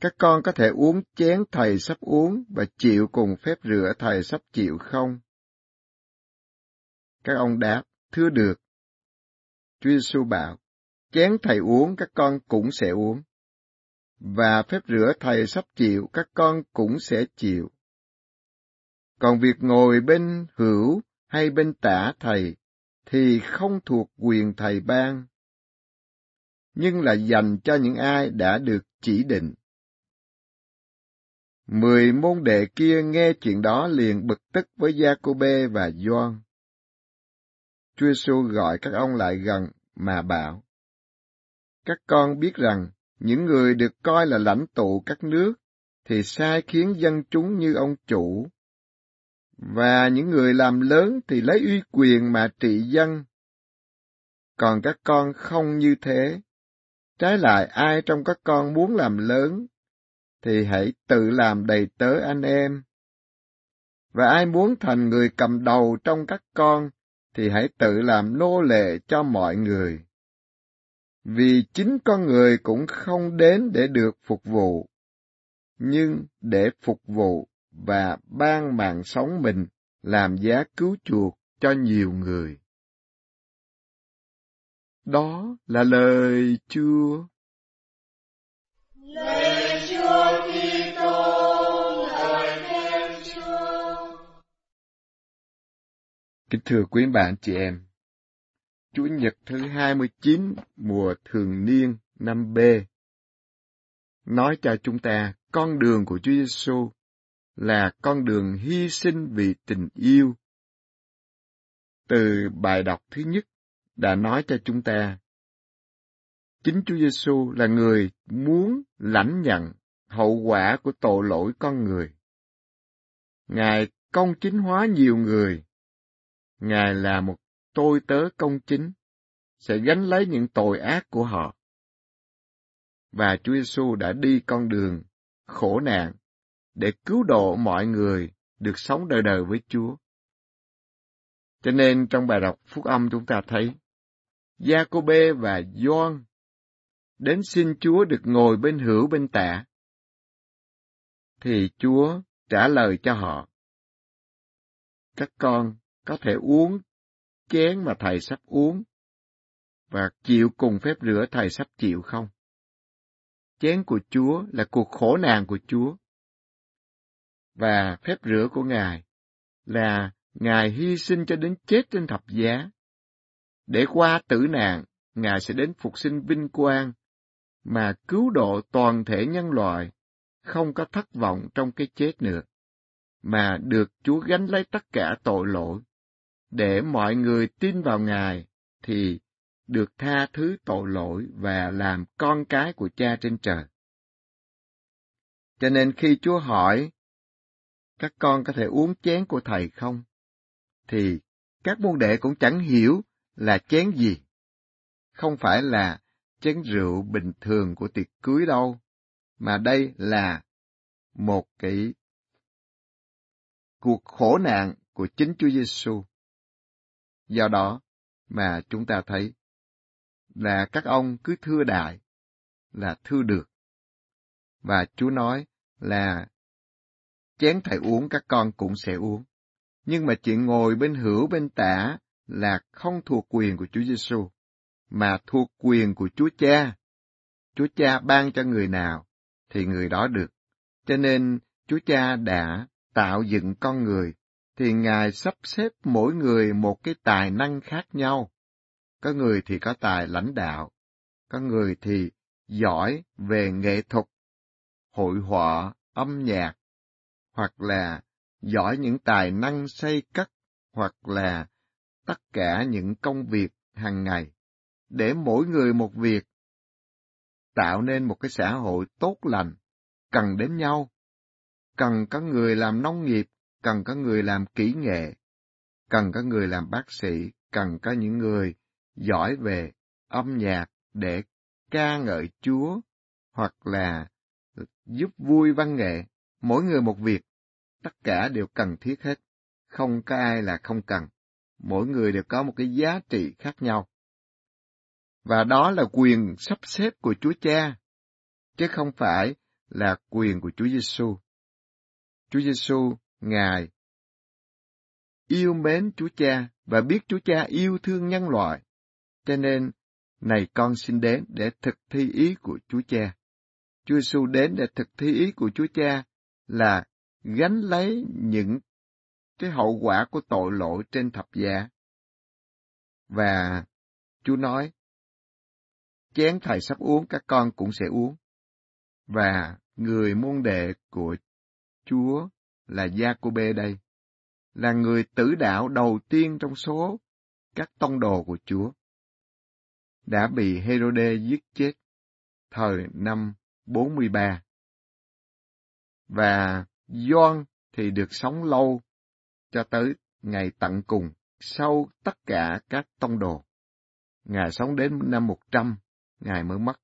Các con có thể uống chén thầy sắp uống và chịu cùng phép rửa thầy sắp chịu không? Các ông đáp, thưa được. Chúa Giêsu bảo, chén thầy uống các con cũng sẽ uống. Và phép rửa thầy sắp chịu các con cũng sẽ chịu. Còn việc ngồi bên hữu hay bên tả thầy thì không thuộc quyền thầy ban, nhưng là dành cho những ai đã được chỉ định. Mười môn đệ kia nghe chuyện đó liền bực tức với Gia-cô-bê và Gioan. Chúa Giêsu gọi các ông lại gần mà bảo: Các con biết rằng những người được coi là lãnh tụ các nước thì sai khiến dân chúng như ông chủ, và những người làm lớn thì lấy uy quyền mà trị dân. Còn các con không như thế. Trái lại ai trong các con muốn làm lớn, thì hãy tự làm đầy tớ anh em. Và ai muốn thành người cầm đầu trong các con, thì hãy tự làm nô lệ cho mọi người. Vì chính con người cũng không đến để được phục vụ, nhưng để phục vụ và ban mạng sống mình làm giá cứu chuộc cho nhiều người. Đó là lời Chúa. Lời Chúa Kitô, lời khen Chúa. Kính thưa quý bạn chị em, Chủ nhật thứ 29 mùa thường niên năm B nói cho chúng ta con đường của Chúa Giêsu là con đường hy sinh vì tình yêu. Từ bài đọc thứ nhất đã nói cho chúng ta chính Chúa Giêsu là người muốn lãnh nhận hậu quả của tội lỗi con người. Ngài công chính hóa nhiều người. Ngài là một tôi tớ công chính, sẽ gánh lấy những tội ác của họ. Và Chúa Giêsu đã đi con đường khổ nạn để cứu độ mọi người được sống đời đời với Chúa. Cho nên trong bài đọc Phúc âm chúng ta thấy, Gia-cô-bê và Gioan đến xin Chúa được ngồi bên hữu bên tả. Thì Chúa trả lời cho họ, các con có thể uống chén mà thầy sắp uống, và chịu cùng phép rửa thầy sắp chịu không? Chén của Chúa là cuộc khổ nạn của Chúa. Và phép rửa của Ngài là Ngài hy sinh cho đến chết trên thập giá. Để qua tử nạn, Ngài sẽ đến phục sinh vinh quang, mà cứu độ toàn thể nhân loại, không có thất vọng trong cái chết nữa, mà được Chúa gánh lấy tất cả tội lỗi để mọi người tin vào Ngài thì được tha thứ tội lỗi và làm con cái của cha trên trời. Cho nên khi Chúa hỏi, các con có thể uống chén của Thầy không? Thì các môn đệ cũng chẳng hiểu là chén gì. Không phải là chén rượu bình thường của tiệc cưới đâu, mà đây là một cái cuộc khổ nạn của chính Chúa Giêsu. Do đó mà chúng ta thấy là các ông cứ thưa đại là thưa được. Và Chúa nói là chén thầy uống các con cũng sẽ uống. Nhưng mà chuyện ngồi bên hữu bên tả là không thuộc quyền của Chúa Giêsu, mà thuộc quyền của Chúa Cha. Chúa Cha ban cho người nào thì người đó được. Cho nên Chúa Cha đã tạo dựng con người thì Ngài sắp xếp mỗi người một cái tài năng khác nhau. Có người thì có tài lãnh đạo, có người thì giỏi về nghệ thuật, hội họa, âm nhạc, hoặc là giỏi những tài năng xây cất, hoặc là tất cả những công việc hàng ngày, để mỗi người một việc, tạo nên một cái xã hội tốt lành, cần đến nhau, cần có người làm nông nghiệp, cần có người làm kỹ nghệ, cần có người làm bác sĩ, cần có những người giỏi về âm nhạc để ca ngợi Chúa, hoặc là giúp vui văn nghệ, mỗi người một việc, tất cả đều cần thiết hết, không có ai là không cần, mỗi người đều có một cái giá trị khác nhau. Và đó là quyền sắp xếp của Chúa Cha, chứ không phải là quyền của Chúa Giêsu. Chúa Giêsu Ngài yêu mến Chúa Cha và biết Chúa Cha yêu thương nhân loại. Cho nên, này con xin đến để thực thi ý của Chúa Cha. Chúa Giêsu đến để thực thi ý của Chúa Cha là gánh lấy những cái hậu quả của tội lỗi trên thập giá. Và Chúa nói, chén thầy sắp uống các con cũng sẽ uống. Và người môn đệ của Chúa là Gia-cô-bê đây, là người tử đạo đầu tiên trong số các tông đồ của Chúa, đã bị Herode giết chết thời năm 43. Và Gioan thì được sống lâu cho tới ngày tận cùng sau tất cả các tông đồ. Ngài sống đến năm 100, Ngài mới mất.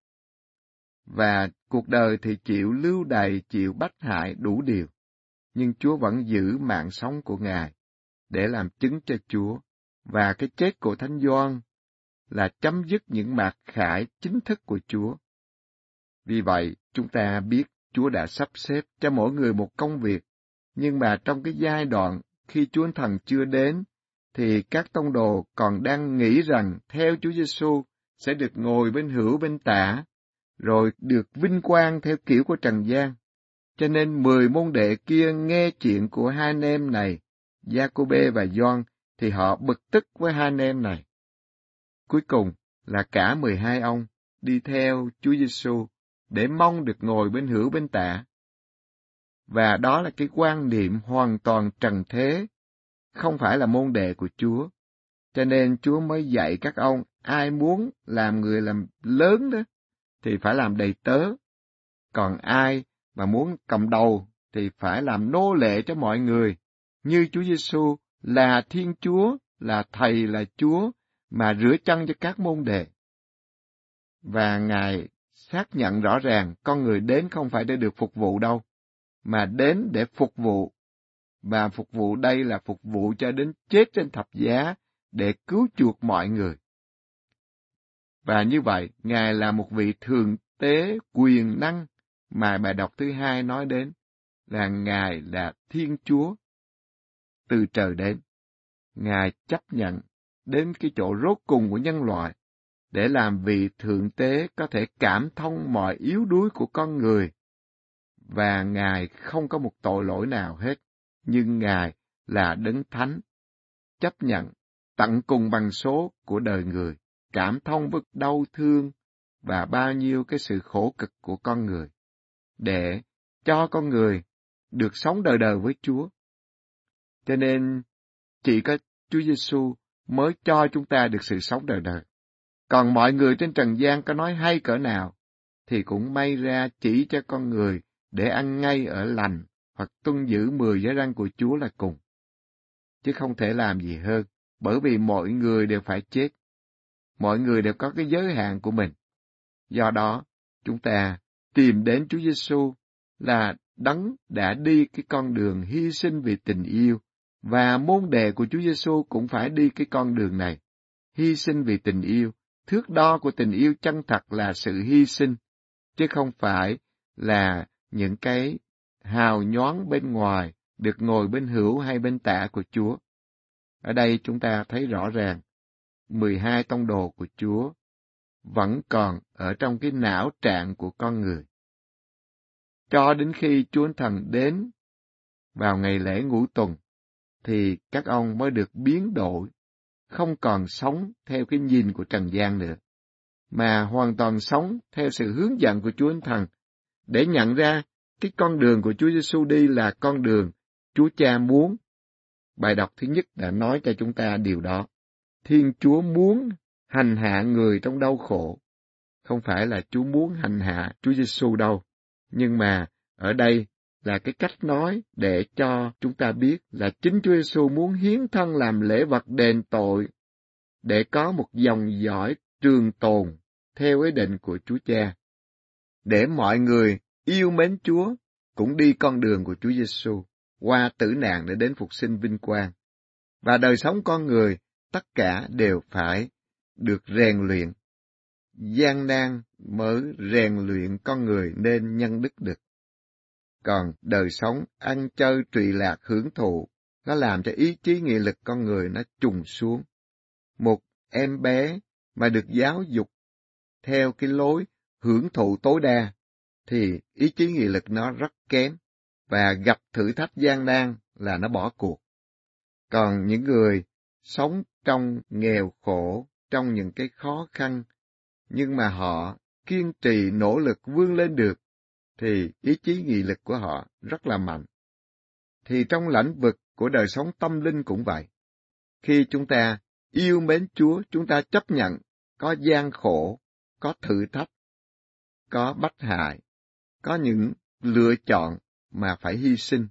Và cuộc đời thì chịu lưu đày, chịu bách hại đủ điều. Nhưng Chúa vẫn giữ mạng sống của Ngài để làm chứng cho Chúa. Và cái chết của Thánh Doan là chấm dứt những mạc khải chính thức của Chúa. Vì vậy, chúng ta biết Chúa đã sắp xếp cho mỗi người một công việc, nhưng mà trong cái giai đoạn khi Chúa Thần chưa đến, thì các tông đồ còn đang nghĩ rằng theo Chúa Giêsu sẽ được ngồi bên hữu bên tả, rồi được vinh quang theo kiểu của Trần gian. Cho nên mười môn đệ kia nghe chuyện của hai anh em này, Giacôbê và Gioan, thì họ bực tức với hai anh em này. Cuối cùng là cả mười hai ông đi theo Chúa Giêsu để mong được ngồi bên hữu bên tả. Và đó là cái quan niệm hoàn toàn trần thế, không phải là môn đệ của Chúa. Cho nên Chúa mới dạy các ông, ai muốn làm người làm lớn đó, thì phải làm đầy tớ. Còn ai mà muốn cầm đầu thì phải làm nô lệ cho mọi người, như Chúa Giêsu là Thiên Chúa, là Thầy, là Chúa, mà rửa chân cho các môn đệ. Và Ngài xác nhận rõ ràng con người đến không phải để được phục vụ đâu, mà đến để phục vụ. Và phục vụ đây là phục vụ cho đến chết trên thập giá để cứu chuộc mọi người. Và như vậy, Ngài là một vị thường tế quyền năng mà bài đọc thứ hai nói đến là Ngài là Thiên Chúa từ trời đến. Ngài chấp nhận đến cái chỗ rốt cùng của nhân loại để làm vị thượng tế có thể cảm thông mọi yếu đuối của con người. Và Ngài không có một tội lỗi nào hết, nhưng Ngài là đấng thánh, chấp nhận tận cùng bằng số của đời người, cảm thông với đau thương và bao nhiêu cái sự khổ cực của con người, để cho con người được sống đời đời với Chúa. Cho nên, chỉ có Chúa Giêsu mới cho chúng ta được sự sống đời đời. Còn mọi người trên trần gian có nói hay cỡ nào, thì cũng may ra chỉ cho con người để ăn ngay ở lành hoặc tuân giữ mười giới răng của Chúa là cùng. Chứ không thể làm gì hơn, bởi vì mọi người đều phải chết. Mọi người đều có cái giới hạn của mình. Do đó, chúng ta tìm đến Chúa Giêsu là đấng đã đi cái con đường hy sinh vì tình yêu và môn đề của Chúa Giêsu cũng phải đi cái con đường này, hy sinh vì tình yêu. Thước đo của tình yêu chân thật là sự hy sinh, chứ không phải là những cái hào nhoáng bên ngoài được ngồi bên hữu hay bên tả của Chúa. Ở đây chúng ta thấy rõ ràng, 12 tông đồ của Chúa vẫn còn ở trong cái não trạng của con người. Cho đến khi Chúa Thần đến vào ngày lễ ngũ tuần, thì các ông mới được biến đổi, không còn sống theo cái nhìn của Trần gian nữa, mà hoàn toàn sống theo sự hướng dẫn của Chúa Thần, để nhận ra cái con đường của Chúa Giêsu đi là con đường Chúa Cha muốn. Bài đọc thứ nhất đã nói cho chúng ta điều đó. Thiên Chúa muốn hành hạ người trong đau khổ. Không phải là Chúa muốn hành hạ Chúa Giêsu đâu, nhưng mà ở đây là cái cách nói để cho chúng ta biết là chính Chúa Giêsu muốn hiến thân làm lễ vật đền tội để có một dòng dõi trường tồn theo ý định của Chúa Cha. Để mọi người yêu mến Chúa cũng đi con đường của Chúa Giêsu qua tử nạn để đến phục sinh vinh quang. Và đời sống con người tất cả đều phải được rèn luyện. Gian nan mới rèn luyện con người nên nhân đức được. Còn đời sống ăn chơi trụy lạc hưởng thụ, nó làm cho ý chí nghị lực con người nó trùng xuống. Một em bé mà được giáo dục theo cái lối hưởng thụ tối đa, thì ý chí nghị lực nó rất kém, và gặp thử thách gian nan là nó bỏ cuộc. Còn những người sống trong nghèo khổ, trong những cái khó khăn, nhưng mà họ kiên trì nỗ lực vươn lên được, thì ý chí nghị lực của họ rất là mạnh. Thì trong lĩnh vực của đời sống tâm linh cũng vậy. Khi chúng ta yêu mến Chúa, chúng ta chấp nhận có gian khổ, có thử thách, có bất hại, có những lựa chọn mà phải hy sinh.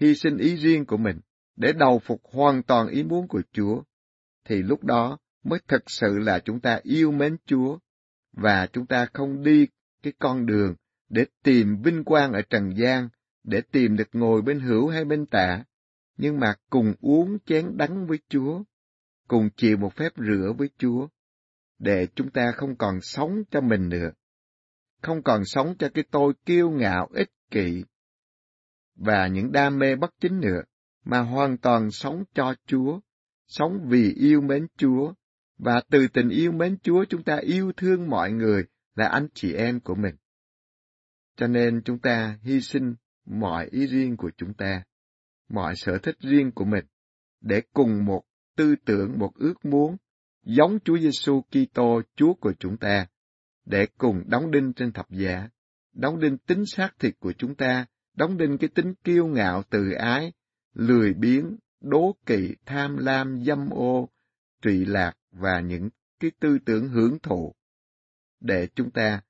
Hy sinh ý riêng của mình để đầu phục hoàn toàn ý muốn của Chúa, thì lúc đó mới thực sự là chúng ta yêu mến Chúa và chúng ta không đi cái con đường để tìm vinh quang ở trần gian, để tìm được ngồi bên hữu hay bên tả, nhưng mà cùng uống chén đắng với Chúa, cùng chịu một phép rửa với Chúa, để chúng ta không còn sống cho mình nữa, không còn sống cho cái tôi kiêu ngạo ích kỷ và những đam mê bất chính nữa, mà hoàn toàn sống cho Chúa, sống vì yêu mến Chúa, và từ tình yêu mến Chúa chúng ta yêu thương mọi người là anh chị em của mình. Cho nên chúng ta hy sinh mọi ý riêng của chúng ta, mọi sở thích riêng của mình, để cùng một tư tưởng, một ước muốn, giống Chúa Giêsu Kitô Chúa của chúng ta, để cùng đóng đinh trên thập giá, đóng đinh tính xác thịt của chúng ta, đóng đinh cái tính kiêu ngạo từ ái, lười biếng, đố kỵ, tham lam, dâm ô, trụy lạc và những cái tư tưởng hưởng thụ. Để chúng ta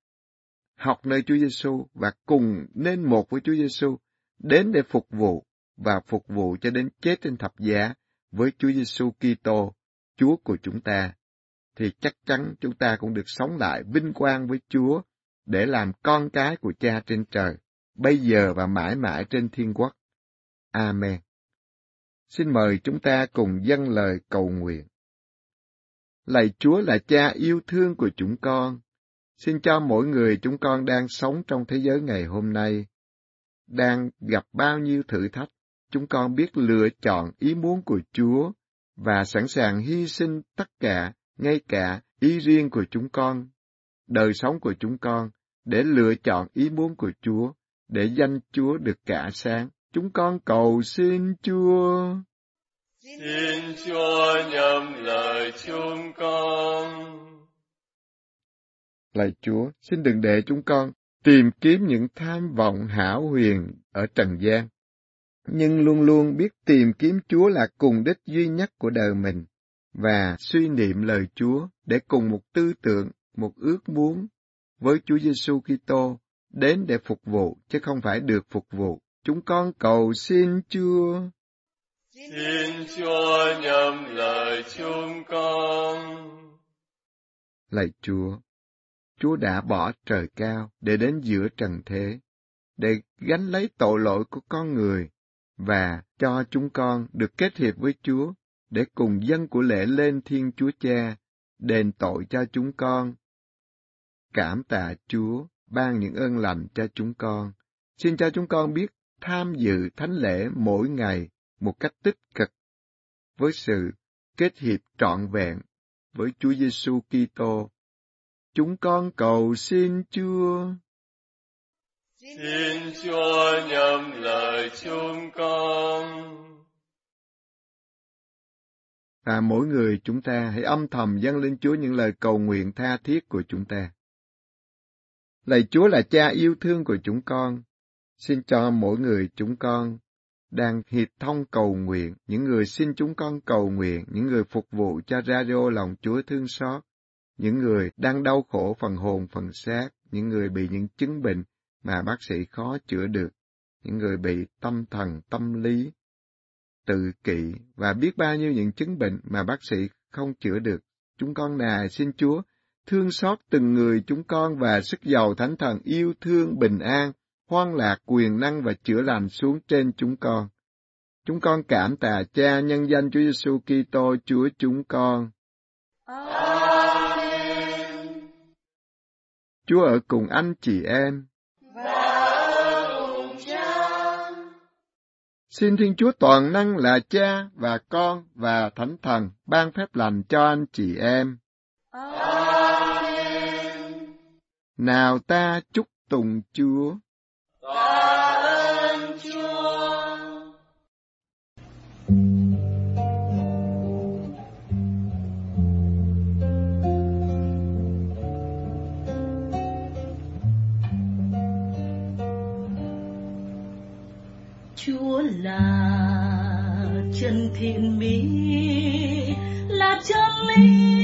học nơi Chúa Giêsu và cùng nên một với Chúa Giêsu đến để phục vụ và phục vụ cho đến chết trên thập giá với Chúa Giêsu Kitô, Chúa của chúng ta, thì chắc chắn chúng ta cũng được sống lại vinh quang với Chúa để làm con cái của Cha trên trời, bây giờ và mãi mãi trên thiên quốc. Amen. Xin mời chúng ta cùng dâng lời cầu nguyện. Lạy Chúa là cha yêu thương của chúng con, xin cho mỗi người chúng con đang sống trong thế giới ngày hôm nay, đang gặp bao nhiêu thử thách, chúng con biết lựa chọn ý muốn của Chúa và sẵn sàng hy sinh tất cả, ngay cả ý riêng của chúng con, đời sống của chúng con, để lựa chọn ý muốn của Chúa, để danh Chúa được cả sáng. Chúng con cầu xin Chúa. Xin Chúa nhầm lời chúng con. Lạy Chúa, xin đừng để chúng con tìm kiếm những tham vọng hảo huyền ở trần gian, nhưng luôn luôn biết tìm kiếm Chúa là cùng đích duy nhất của đời mình, và suy niệm lời Chúa để cùng một tư tưởng, một ước muốn với Chúa Giêsu Kitô đến để phục vụ chứ không phải được phục vụ. Chúng con cầu xin Chúa. Xin Chúa nhầm lời chúng con. Lạy Chúa, Chúa đã bỏ trời cao để đến giữa trần thế, để gánh lấy tội lỗi của con người và cho chúng con được kết hiệp với Chúa để cùng dân của lễ lên Thiên Chúa Cha, đền tội cho chúng con. Cảm tạ Chúa, ban những ơn lành cho chúng con. Xin cho chúng con biết tham dự thánh lễ mỗi ngày một cách tích cực với sự kết hiệp trọn vẹn với Chúa Giêsu Kitô. Chúng con cầu xin Chúa. Xin Chúa nhầm lời chúng con. Và mỗi người chúng ta hãy âm thầm dâng lên Chúa những lời cầu nguyện tha thiết của chúng ta. Lạy Chúa là cha yêu thương của chúng con, xin cho mỗi người chúng con đang hiệp thông cầu nguyện, những người xin chúng con cầu nguyện, những người phục vụ cho radio lòng Chúa thương xót, những người đang đau khổ phần hồn phần xác, những người bị những chứng bệnh mà bác sĩ khó chữa được, những người bị tâm thần, tâm lý, tự kỷ và biết bao nhiêu những chứng bệnh mà bác sĩ không chữa được. Chúng con nài xin Chúa thương xót từng người chúng con và sức giàu thánh thần yêu thương bình an hoan lạc quyền năng và chữa lành xuống trên chúng con. Chúng con cảm tạ Cha nhân danh Chúa Giêsu Kitô Chúa chúng con. Amen. Chúa ở cùng anh chị em. Và Xin Thiên Chúa toàn năng là Cha và Con và Thánh Thần ban phép lành cho anh chị em. Amen. Nào ta chúc tùng Chúa. Tạ ơn Chúa. Chúa là chân thiện mỹ là chân lý.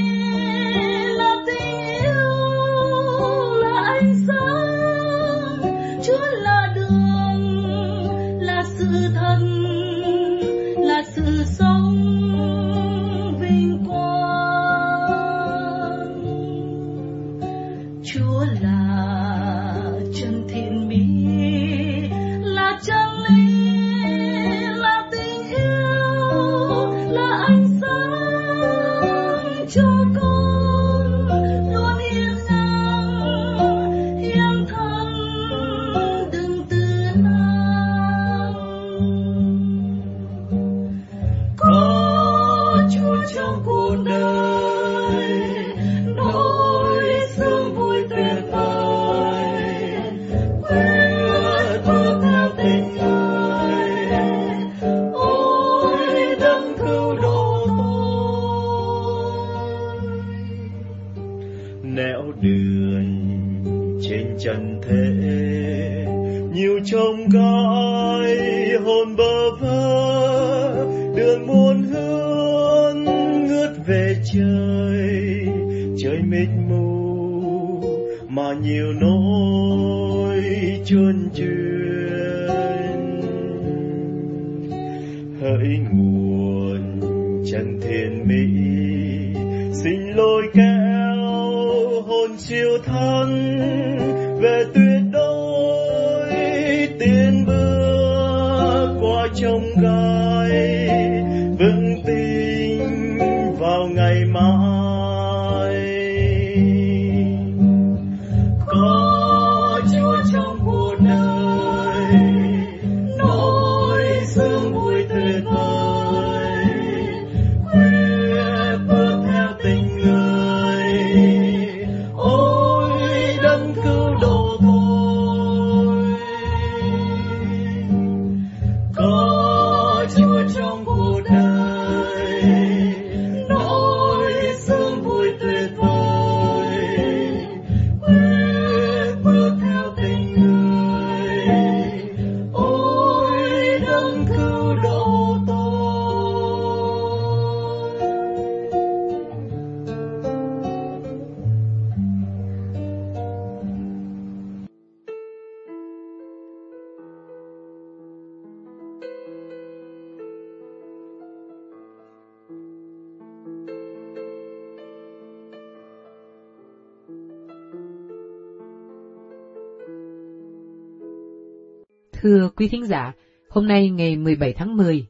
Quý thính giả, hôm nay ngày 17 tháng 10,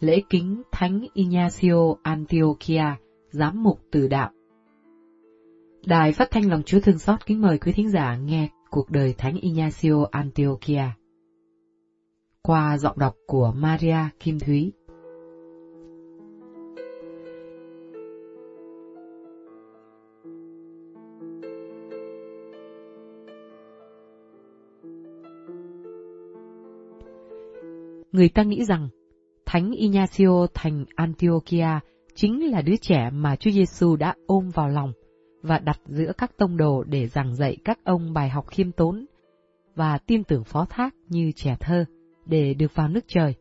lễ kính Thánh Ignacio Antioquia, giám mục từ đạo. Đài phát thanh lòng Chúa thương xót kính mời quý thính giả nghe cuộc đời Thánh Ignacio Antioquia qua giọng đọc của Maria Kim Thúy. Người ta nghĩ rằng Thánh Ignacio thành Antiochia chính là đứa trẻ mà Chúa Giêsu đã ôm vào lòng và đặt giữa các tông đồ để giảng dạy các ông bài học khiêm tốn và tin tưởng phó thác như trẻ thơ để được vào nước trời.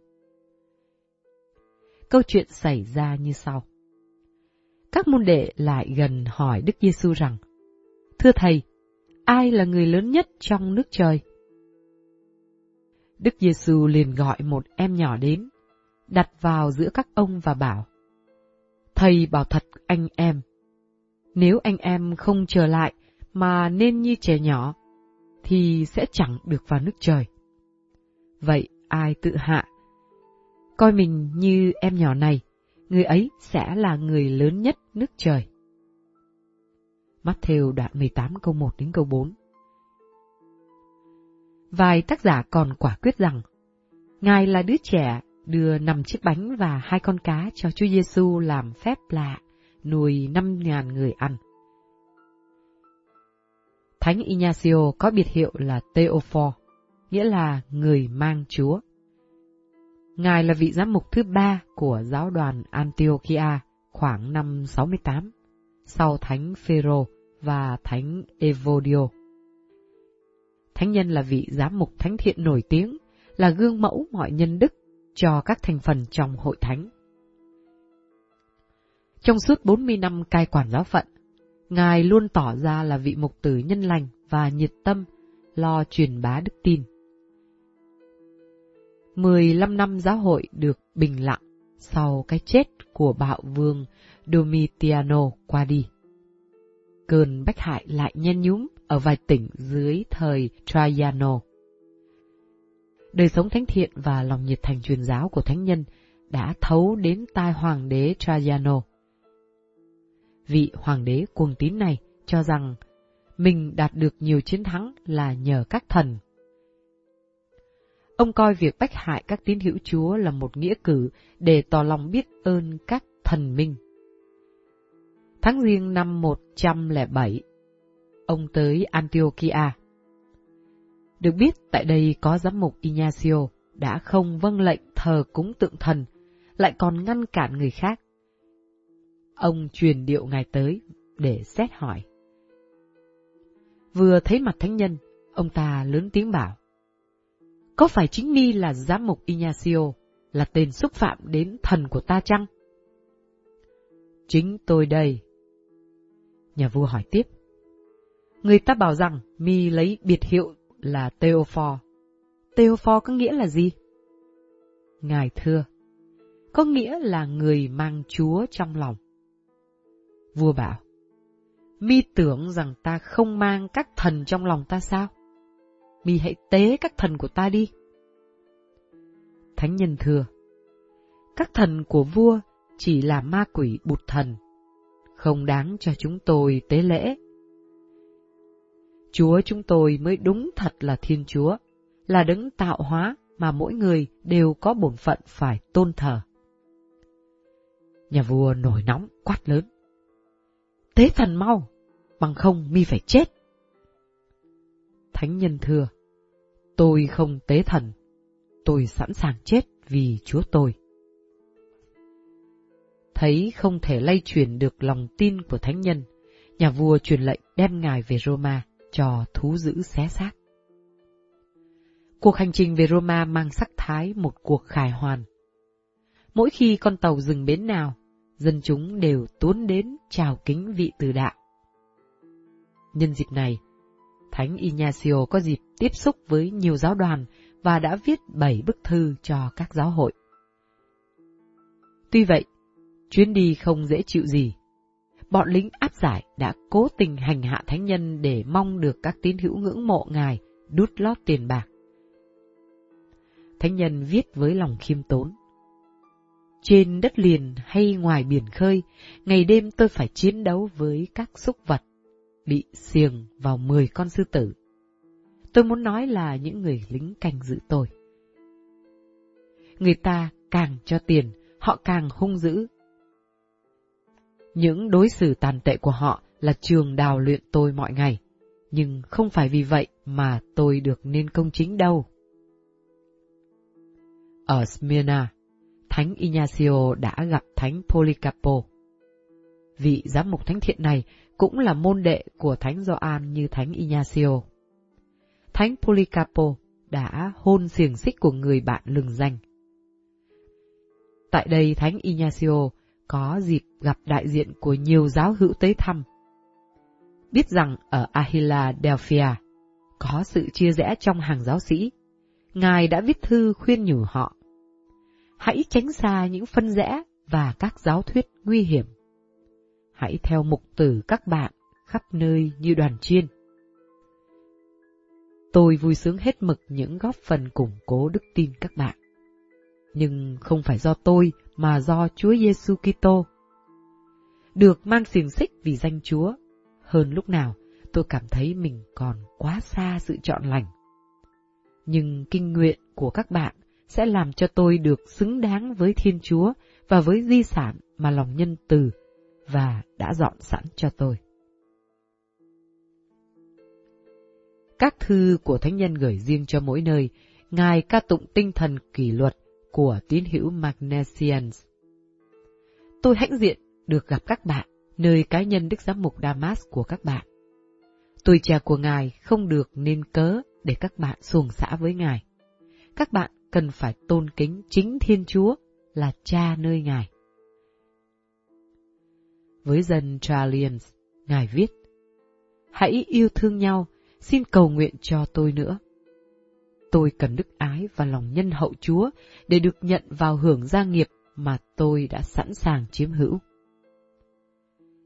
Câu chuyện xảy ra như sau. Các môn đệ lại gần hỏi Đức Giêsu rằng: "Thưa thầy, ai là người lớn nhất trong nước trời?" Đức Giêsu liền gọi một em nhỏ đến, đặt vào giữa các ông và bảo, Thầy bảo thật anh em, nếu anh em không trở lại mà nên như trẻ nhỏ, thì sẽ chẳng được vào nước trời. Vậy ai tự hạ? Coi mình như em nhỏ này, người ấy sẽ là người lớn nhất nước trời. Matthew đoạn 18 câu 1 đến câu 4 Vài tác giả còn quả quyết rằng, Ngài là đứa trẻ đưa năm chiếc bánh và hai con cá cho Chúa Giêsu làm phép lạ, nuôi năm ngàn người ăn. Thánh Ignacio có biệt hiệu là Theophor, nghĩa là người mang Chúa. Ngài là vị giám mục thứ ba của giáo đoàn Antiochia khoảng năm 68, sau Thánh Phêrô và Thánh Evodio. Thánh nhân là vị giám mục thánh thiện nổi tiếng, là gương mẫu mọi nhân đức cho các thành phần trong hội thánh. Trong suốt 40 năm cai quản giáo phận, Ngài luôn tỏ ra là vị mục tử nhân lành và nhiệt tâm, lo truyền bá đức tin. 15 năm giáo hội được bình lặng sau cái chết của bạo vương Domitiano qua đi. Cơn bách hại lại nhen nhúm ở vài tỉnh dưới thời Trajano. Đời sống thánh thiện và lòng nhiệt thành truyền giáo của thánh nhân đã thấu đến tai hoàng đế Trajano. Vị hoàng đế cuồng tín này cho rằng mình đạt được nhiều chiến thắng là nhờ các thần. Ông coi việc bách hại các tín hữu Chúa là một nghĩa cử để tỏ lòng biết ơn các thần minh. Tháng riêng năm 107, ông tới Antiochia. Được biết tại đây có giám mục Ignacio đã không vâng lệnh thờ cúng tượng thần, lại còn ngăn cản người khác. Ông truyền điệu ngài tới để xét hỏi. Vừa thấy mặt thánh nhân, ông ta lớn tiếng bảo. Có phải chính mi là giám mục Ignacio, là tên xúc phạm đến thần của ta chăng? Chính tôi đây. Nhà vua hỏi tiếp. Người ta bảo rằng mi lấy biệt hiệu là Theophor. Theophor có nghĩa là gì? Ngài thưa, có nghĩa là người mang Chúa trong lòng. Vua bảo, mi tưởng rằng ta không mang các thần trong lòng ta sao? Mi hãy tế các thần của ta đi. Thánh nhân thưa, các thần của vua chỉ là ma quỷ bụt thần, không đáng cho chúng tôi tế lễ. Chúa chúng tôi mới đúng thật là Thiên Chúa, là đấng tạo hóa mà mỗi người đều có bổn phận phải tôn thờ. Nhà vua nổi nóng quát lớn. Tế thần mau, bằng không mi phải chết. Thánh nhân thưa, tôi không tế thần, tôi sẵn sàng chết vì Chúa tôi. Thấy không thể lay chuyển được lòng tin của thánh nhân, nhà vua truyền lệnh đem ngài về Roma cho thú dữ xé xác. Cuộc hành trình về Roma mang sắc thái một cuộc khải hoàn. Mỗi khi con tàu dừng bến nào, dân chúng đều tuôn đến chào kính vị từ đạo. Nhân dịp này, Thánh Ignacio có dịp tiếp xúc với nhiều giáo đoàn và đã viết bảy bức thư cho các giáo hội. Tuy vậy, chuyến đi không dễ chịu gì. Bọn lính áp giải đã cố tình hành hạ thánh nhân để mong được các tín hữu ngưỡng mộ ngài đút lót tiền bạc. Thánh nhân viết với lòng khiêm tốn. Trên đất liền hay ngoài biển khơi, ngày đêm tôi phải chiến đấu với các súc vật, bị xiềng vào mười con sư tử. Tôi muốn nói là những người lính canh giữ tôi. Người ta càng cho tiền, họ càng hung dữ. Những đối xử tàn tệ của họ là trường đào luyện tôi mọi ngày, nhưng không phải vì vậy mà tôi được nên công chính đâu. Ở Smyrna, Thánh Ignacio đã gặp Thánh Polycarpo. Vị giám mục thánh thiện này cũng là môn đệ của Thánh Gioan như Thánh Ignacio. Thánh Polycarpo đã hôn xiềng xích của người bạn lừng danh. Tại đây Thánh Ignacio có dịp gặp đại diện của nhiều giáo hữu tới thăm. Biết rằng ở Ahila Delphia có sự chia rẽ trong hàng giáo sĩ, Ngài đã viết thư khuyên nhủ họ. Hãy tránh xa những phân rẽ và các giáo thuyết nguy hiểm. Hãy theo mục tử các bạn khắp nơi như đoàn chiên. Tôi vui sướng hết mực những góp phần củng cố đức tin các bạn. Nhưng không phải do tôi mà do Chúa Giêsu Kitô. Được mang xiềng xích vì danh Chúa, hơn lúc nào tôi cảm thấy mình còn quá xa sự chọn lành. Nhưng kinh nguyện của các bạn sẽ làm cho tôi được xứng đáng với Thiên Chúa và với di sản mà lòng nhân từ và đã dọn sẵn cho tôi. Các thư của thánh nhân gửi riêng cho mỗi nơi, Ngài ca tụng tinh thần kỷ luật của tín hữu Magnesians. Tôi hãnh diện được gặp các bạn nơi cá nhân Đức Giám mục Damas của các bạn. Tuổi trẻ của Ngài không được nên cớ để các bạn xuồng xã với Ngài. Các bạn cần phải tôn kính chính Thiên Chúa là cha nơi Ngài. với dân Trallians, Ngài viết, Hãy yêu thương nhau, xin cầu nguyện cho tôi nữa. Tôi cần đức ái và lòng nhân hậu Chúa để được nhận vào hưởng gia nghiệp mà tôi đã sẵn sàng chiếm hữu.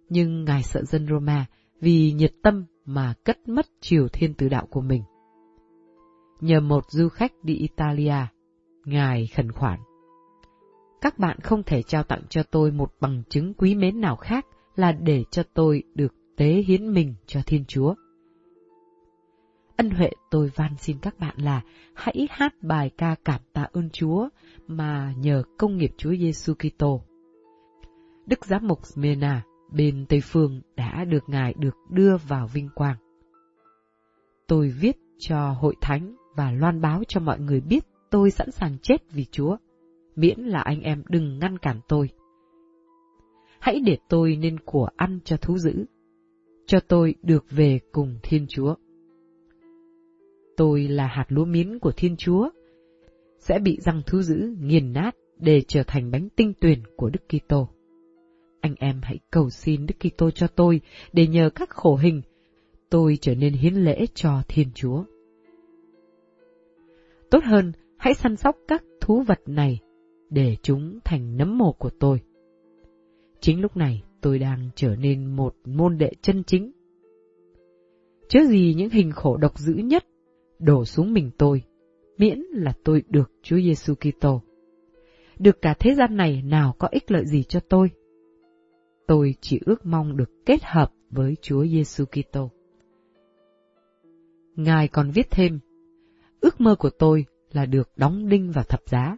Nhưng Ngài sợ dân Roma vì nhiệt tâm mà cất mất triều thiên tử đạo của mình. Nhờ một du khách đi Italia, Ngài khẩn khoản. Các bạn không thể trao tặng cho tôi một bằng chứng quý mến nào khác là để cho tôi được tế hiến mình cho Thiên Chúa. Ân huệ tôi van xin các bạn là hãy hát bài ca cảm tạ ơn Chúa mà nhờ công nghiệp Chúa Giêsu Kitô. Đức Giám mục Smyrna bên Tây Phương đã được Ngài được đưa vào vinh quang. Tôi viết cho hội thánh và loan báo cho mọi người biết tôi sẵn sàng chết vì Chúa, miễn là anh em đừng ngăn cản tôi. Hãy để tôi nên của ăn cho thú dữ, cho tôi được về cùng Thiên Chúa. Tôi là hạt lúa miến của Thiên Chúa, sẽ bị răng thú dữ nghiền nát để trở thành bánh tinh tuyền của Đức Kitô. Anh em hãy cầu xin Đức Kitô cho tôi để nhờ các khổ hình, tôi trở nên hiến lễ cho Thiên Chúa. Tốt hơn, hãy săn sóc các thú vật này để chúng thành nấm mồ của tôi. Chính lúc này tôi đang trở nên một môn đệ chân chính. Chớ gì những hình khổ độc dữ nhất đổ xuống mình tôi, miễn là tôi được Chúa Giêsu Kitô. Được cả thế gian này nào có ích lợi gì cho tôi? Tôi chỉ ước mong được kết hợp với Chúa Giêsu Kitô. Ngài còn viết thêm, ước mơ của tôi là được đóng đinh vào thập giá.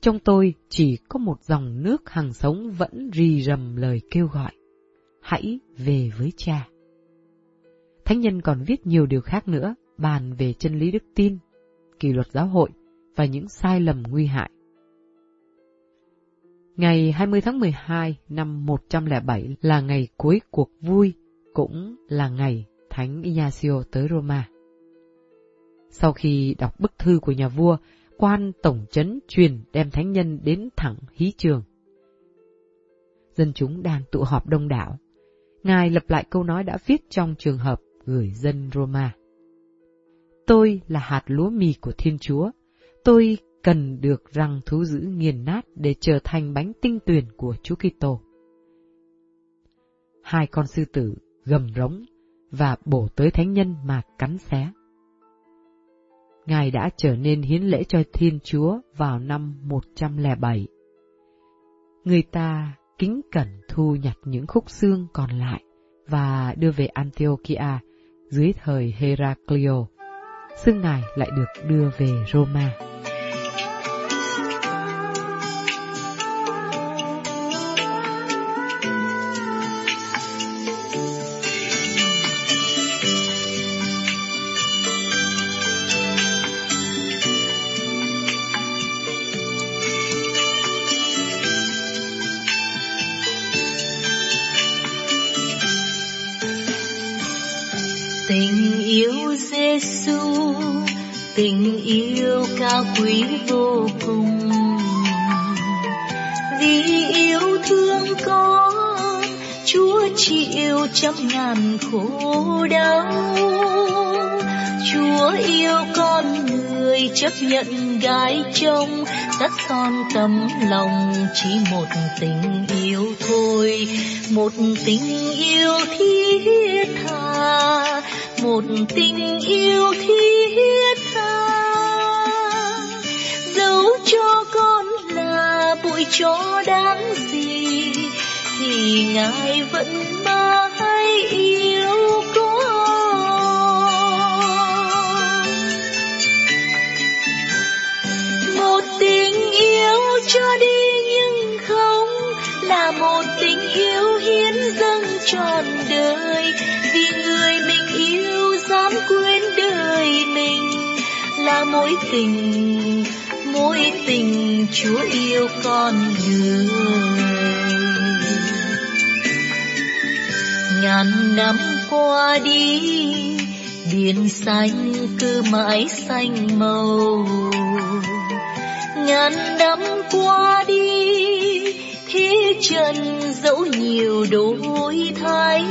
Trong tôi chỉ có một dòng nước hàng sống vẫn rì rầm lời kêu gọi, hãy về với cha. Thánh nhân còn viết nhiều điều khác nữa, bàn về chân lý đức tin, kỷ luật giáo hội và những sai lầm nguy hại. Ngày 20 tháng 12 năm 107 là ngày cuối cuộc vui, cũng là ngày Thánh Ignacio tới Roma. Sau khi đọc bức thư của nhà vua, quan tổng chấn truyền đem thánh nhân đến thẳng hí trường. Dân chúng đang tụ họp đông đảo. Ngài lập lại câu nói đã viết trong trường hợp gửi dân Roma. Tôi là hạt lúa mì của Thiên Chúa. Tôi cần được răng thú dữ nghiền nát để trở thành bánh tinh tuyền của Chúa Kitô. Hai con sư tử gầm rống và bổ tới thánh nhân mà cắn xé. Ngài đã trở nên hiến lễ cho Thiên Chúa vào năm 107. Người ta kính cẩn thu nhặt những khúc xương còn lại và đưa về Antiochia dưới thời Heraclio. Xương Ngài lại được đưa về Roma. Lòng chỉ một tình yêu thôi. Một tình yêu thiết tha. Một tình yêu thiết tha. Dẫu cho con là bụi chó đáng gì, thì ngài vẫn trọn đời. Vì người mình yêu dám quên đời mình, là mối tình mối tình chúa yêu con người. Ngàn năm qua đi, biển xanh cứ mãi xanh màu. Ngàn năm qua đi thế trần dẫu nhiều đổi thay.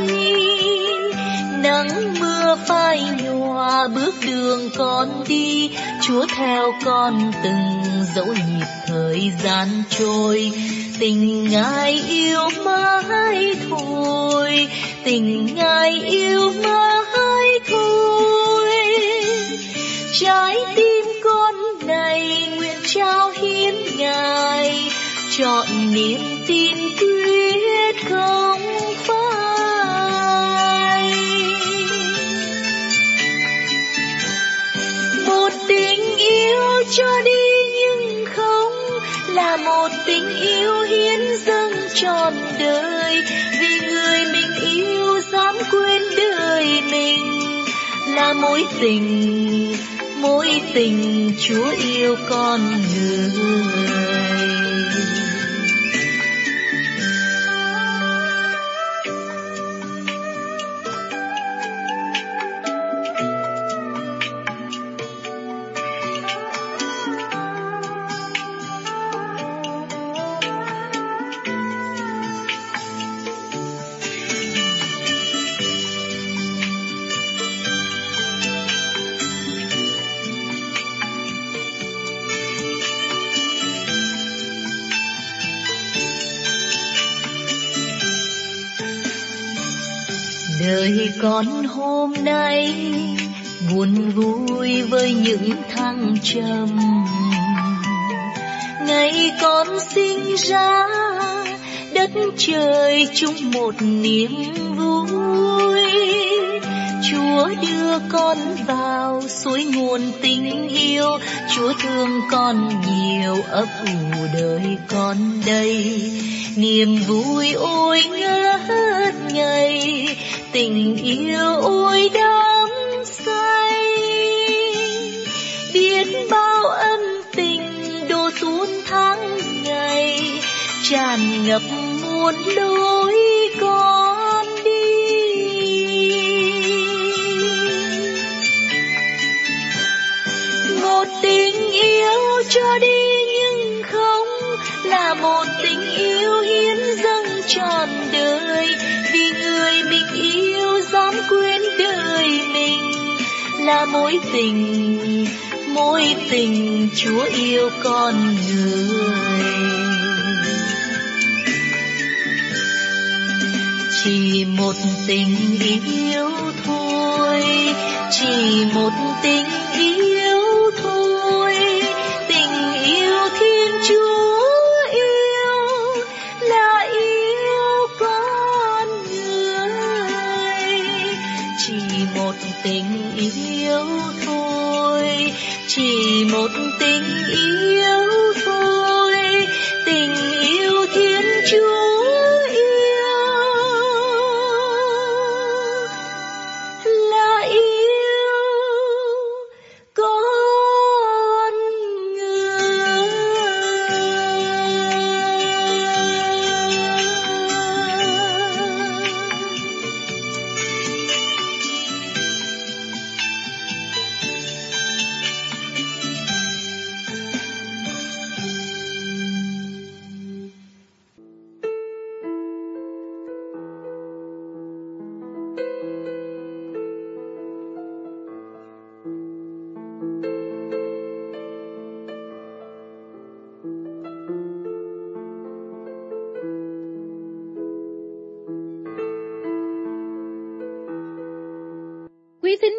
Nắng mưa phai nhòa bước đường con đi, chúa theo con từng dẫu nhịp thời gian trôi. Tình ngài yêu mãi thôi, tình ngài yêu mãi thôi. Trái tim con này nguyện trao hiến ngài chọn niềm tin quyết không phai. Một tình yêu cho đi nhưng không là một tình yêu hiến dâng trọn đời. Vì người mình yêu dám quên đời mình là mối tình mối tình chúa yêu con người. Những thăng trầm. Ngày con sinh ra, đất trời chung một niềm vui. Chúa đưa con vào suối nguồn tình yêu. Chúa thương con nhiều ấp ủ đời con đây. Niềm vui ôi ngất ngây, tình yêu ôi đau. Tràn ngập muôn lối con đi. Một tình yêu cho đi nhưng không là một tình yêu hiến dâng trọn đời. Vì người mình yêu dám quên đời mình là mối tình mối tình chúa yêu con người. Chỉ một tình yêu thôi chỉ một tình yêu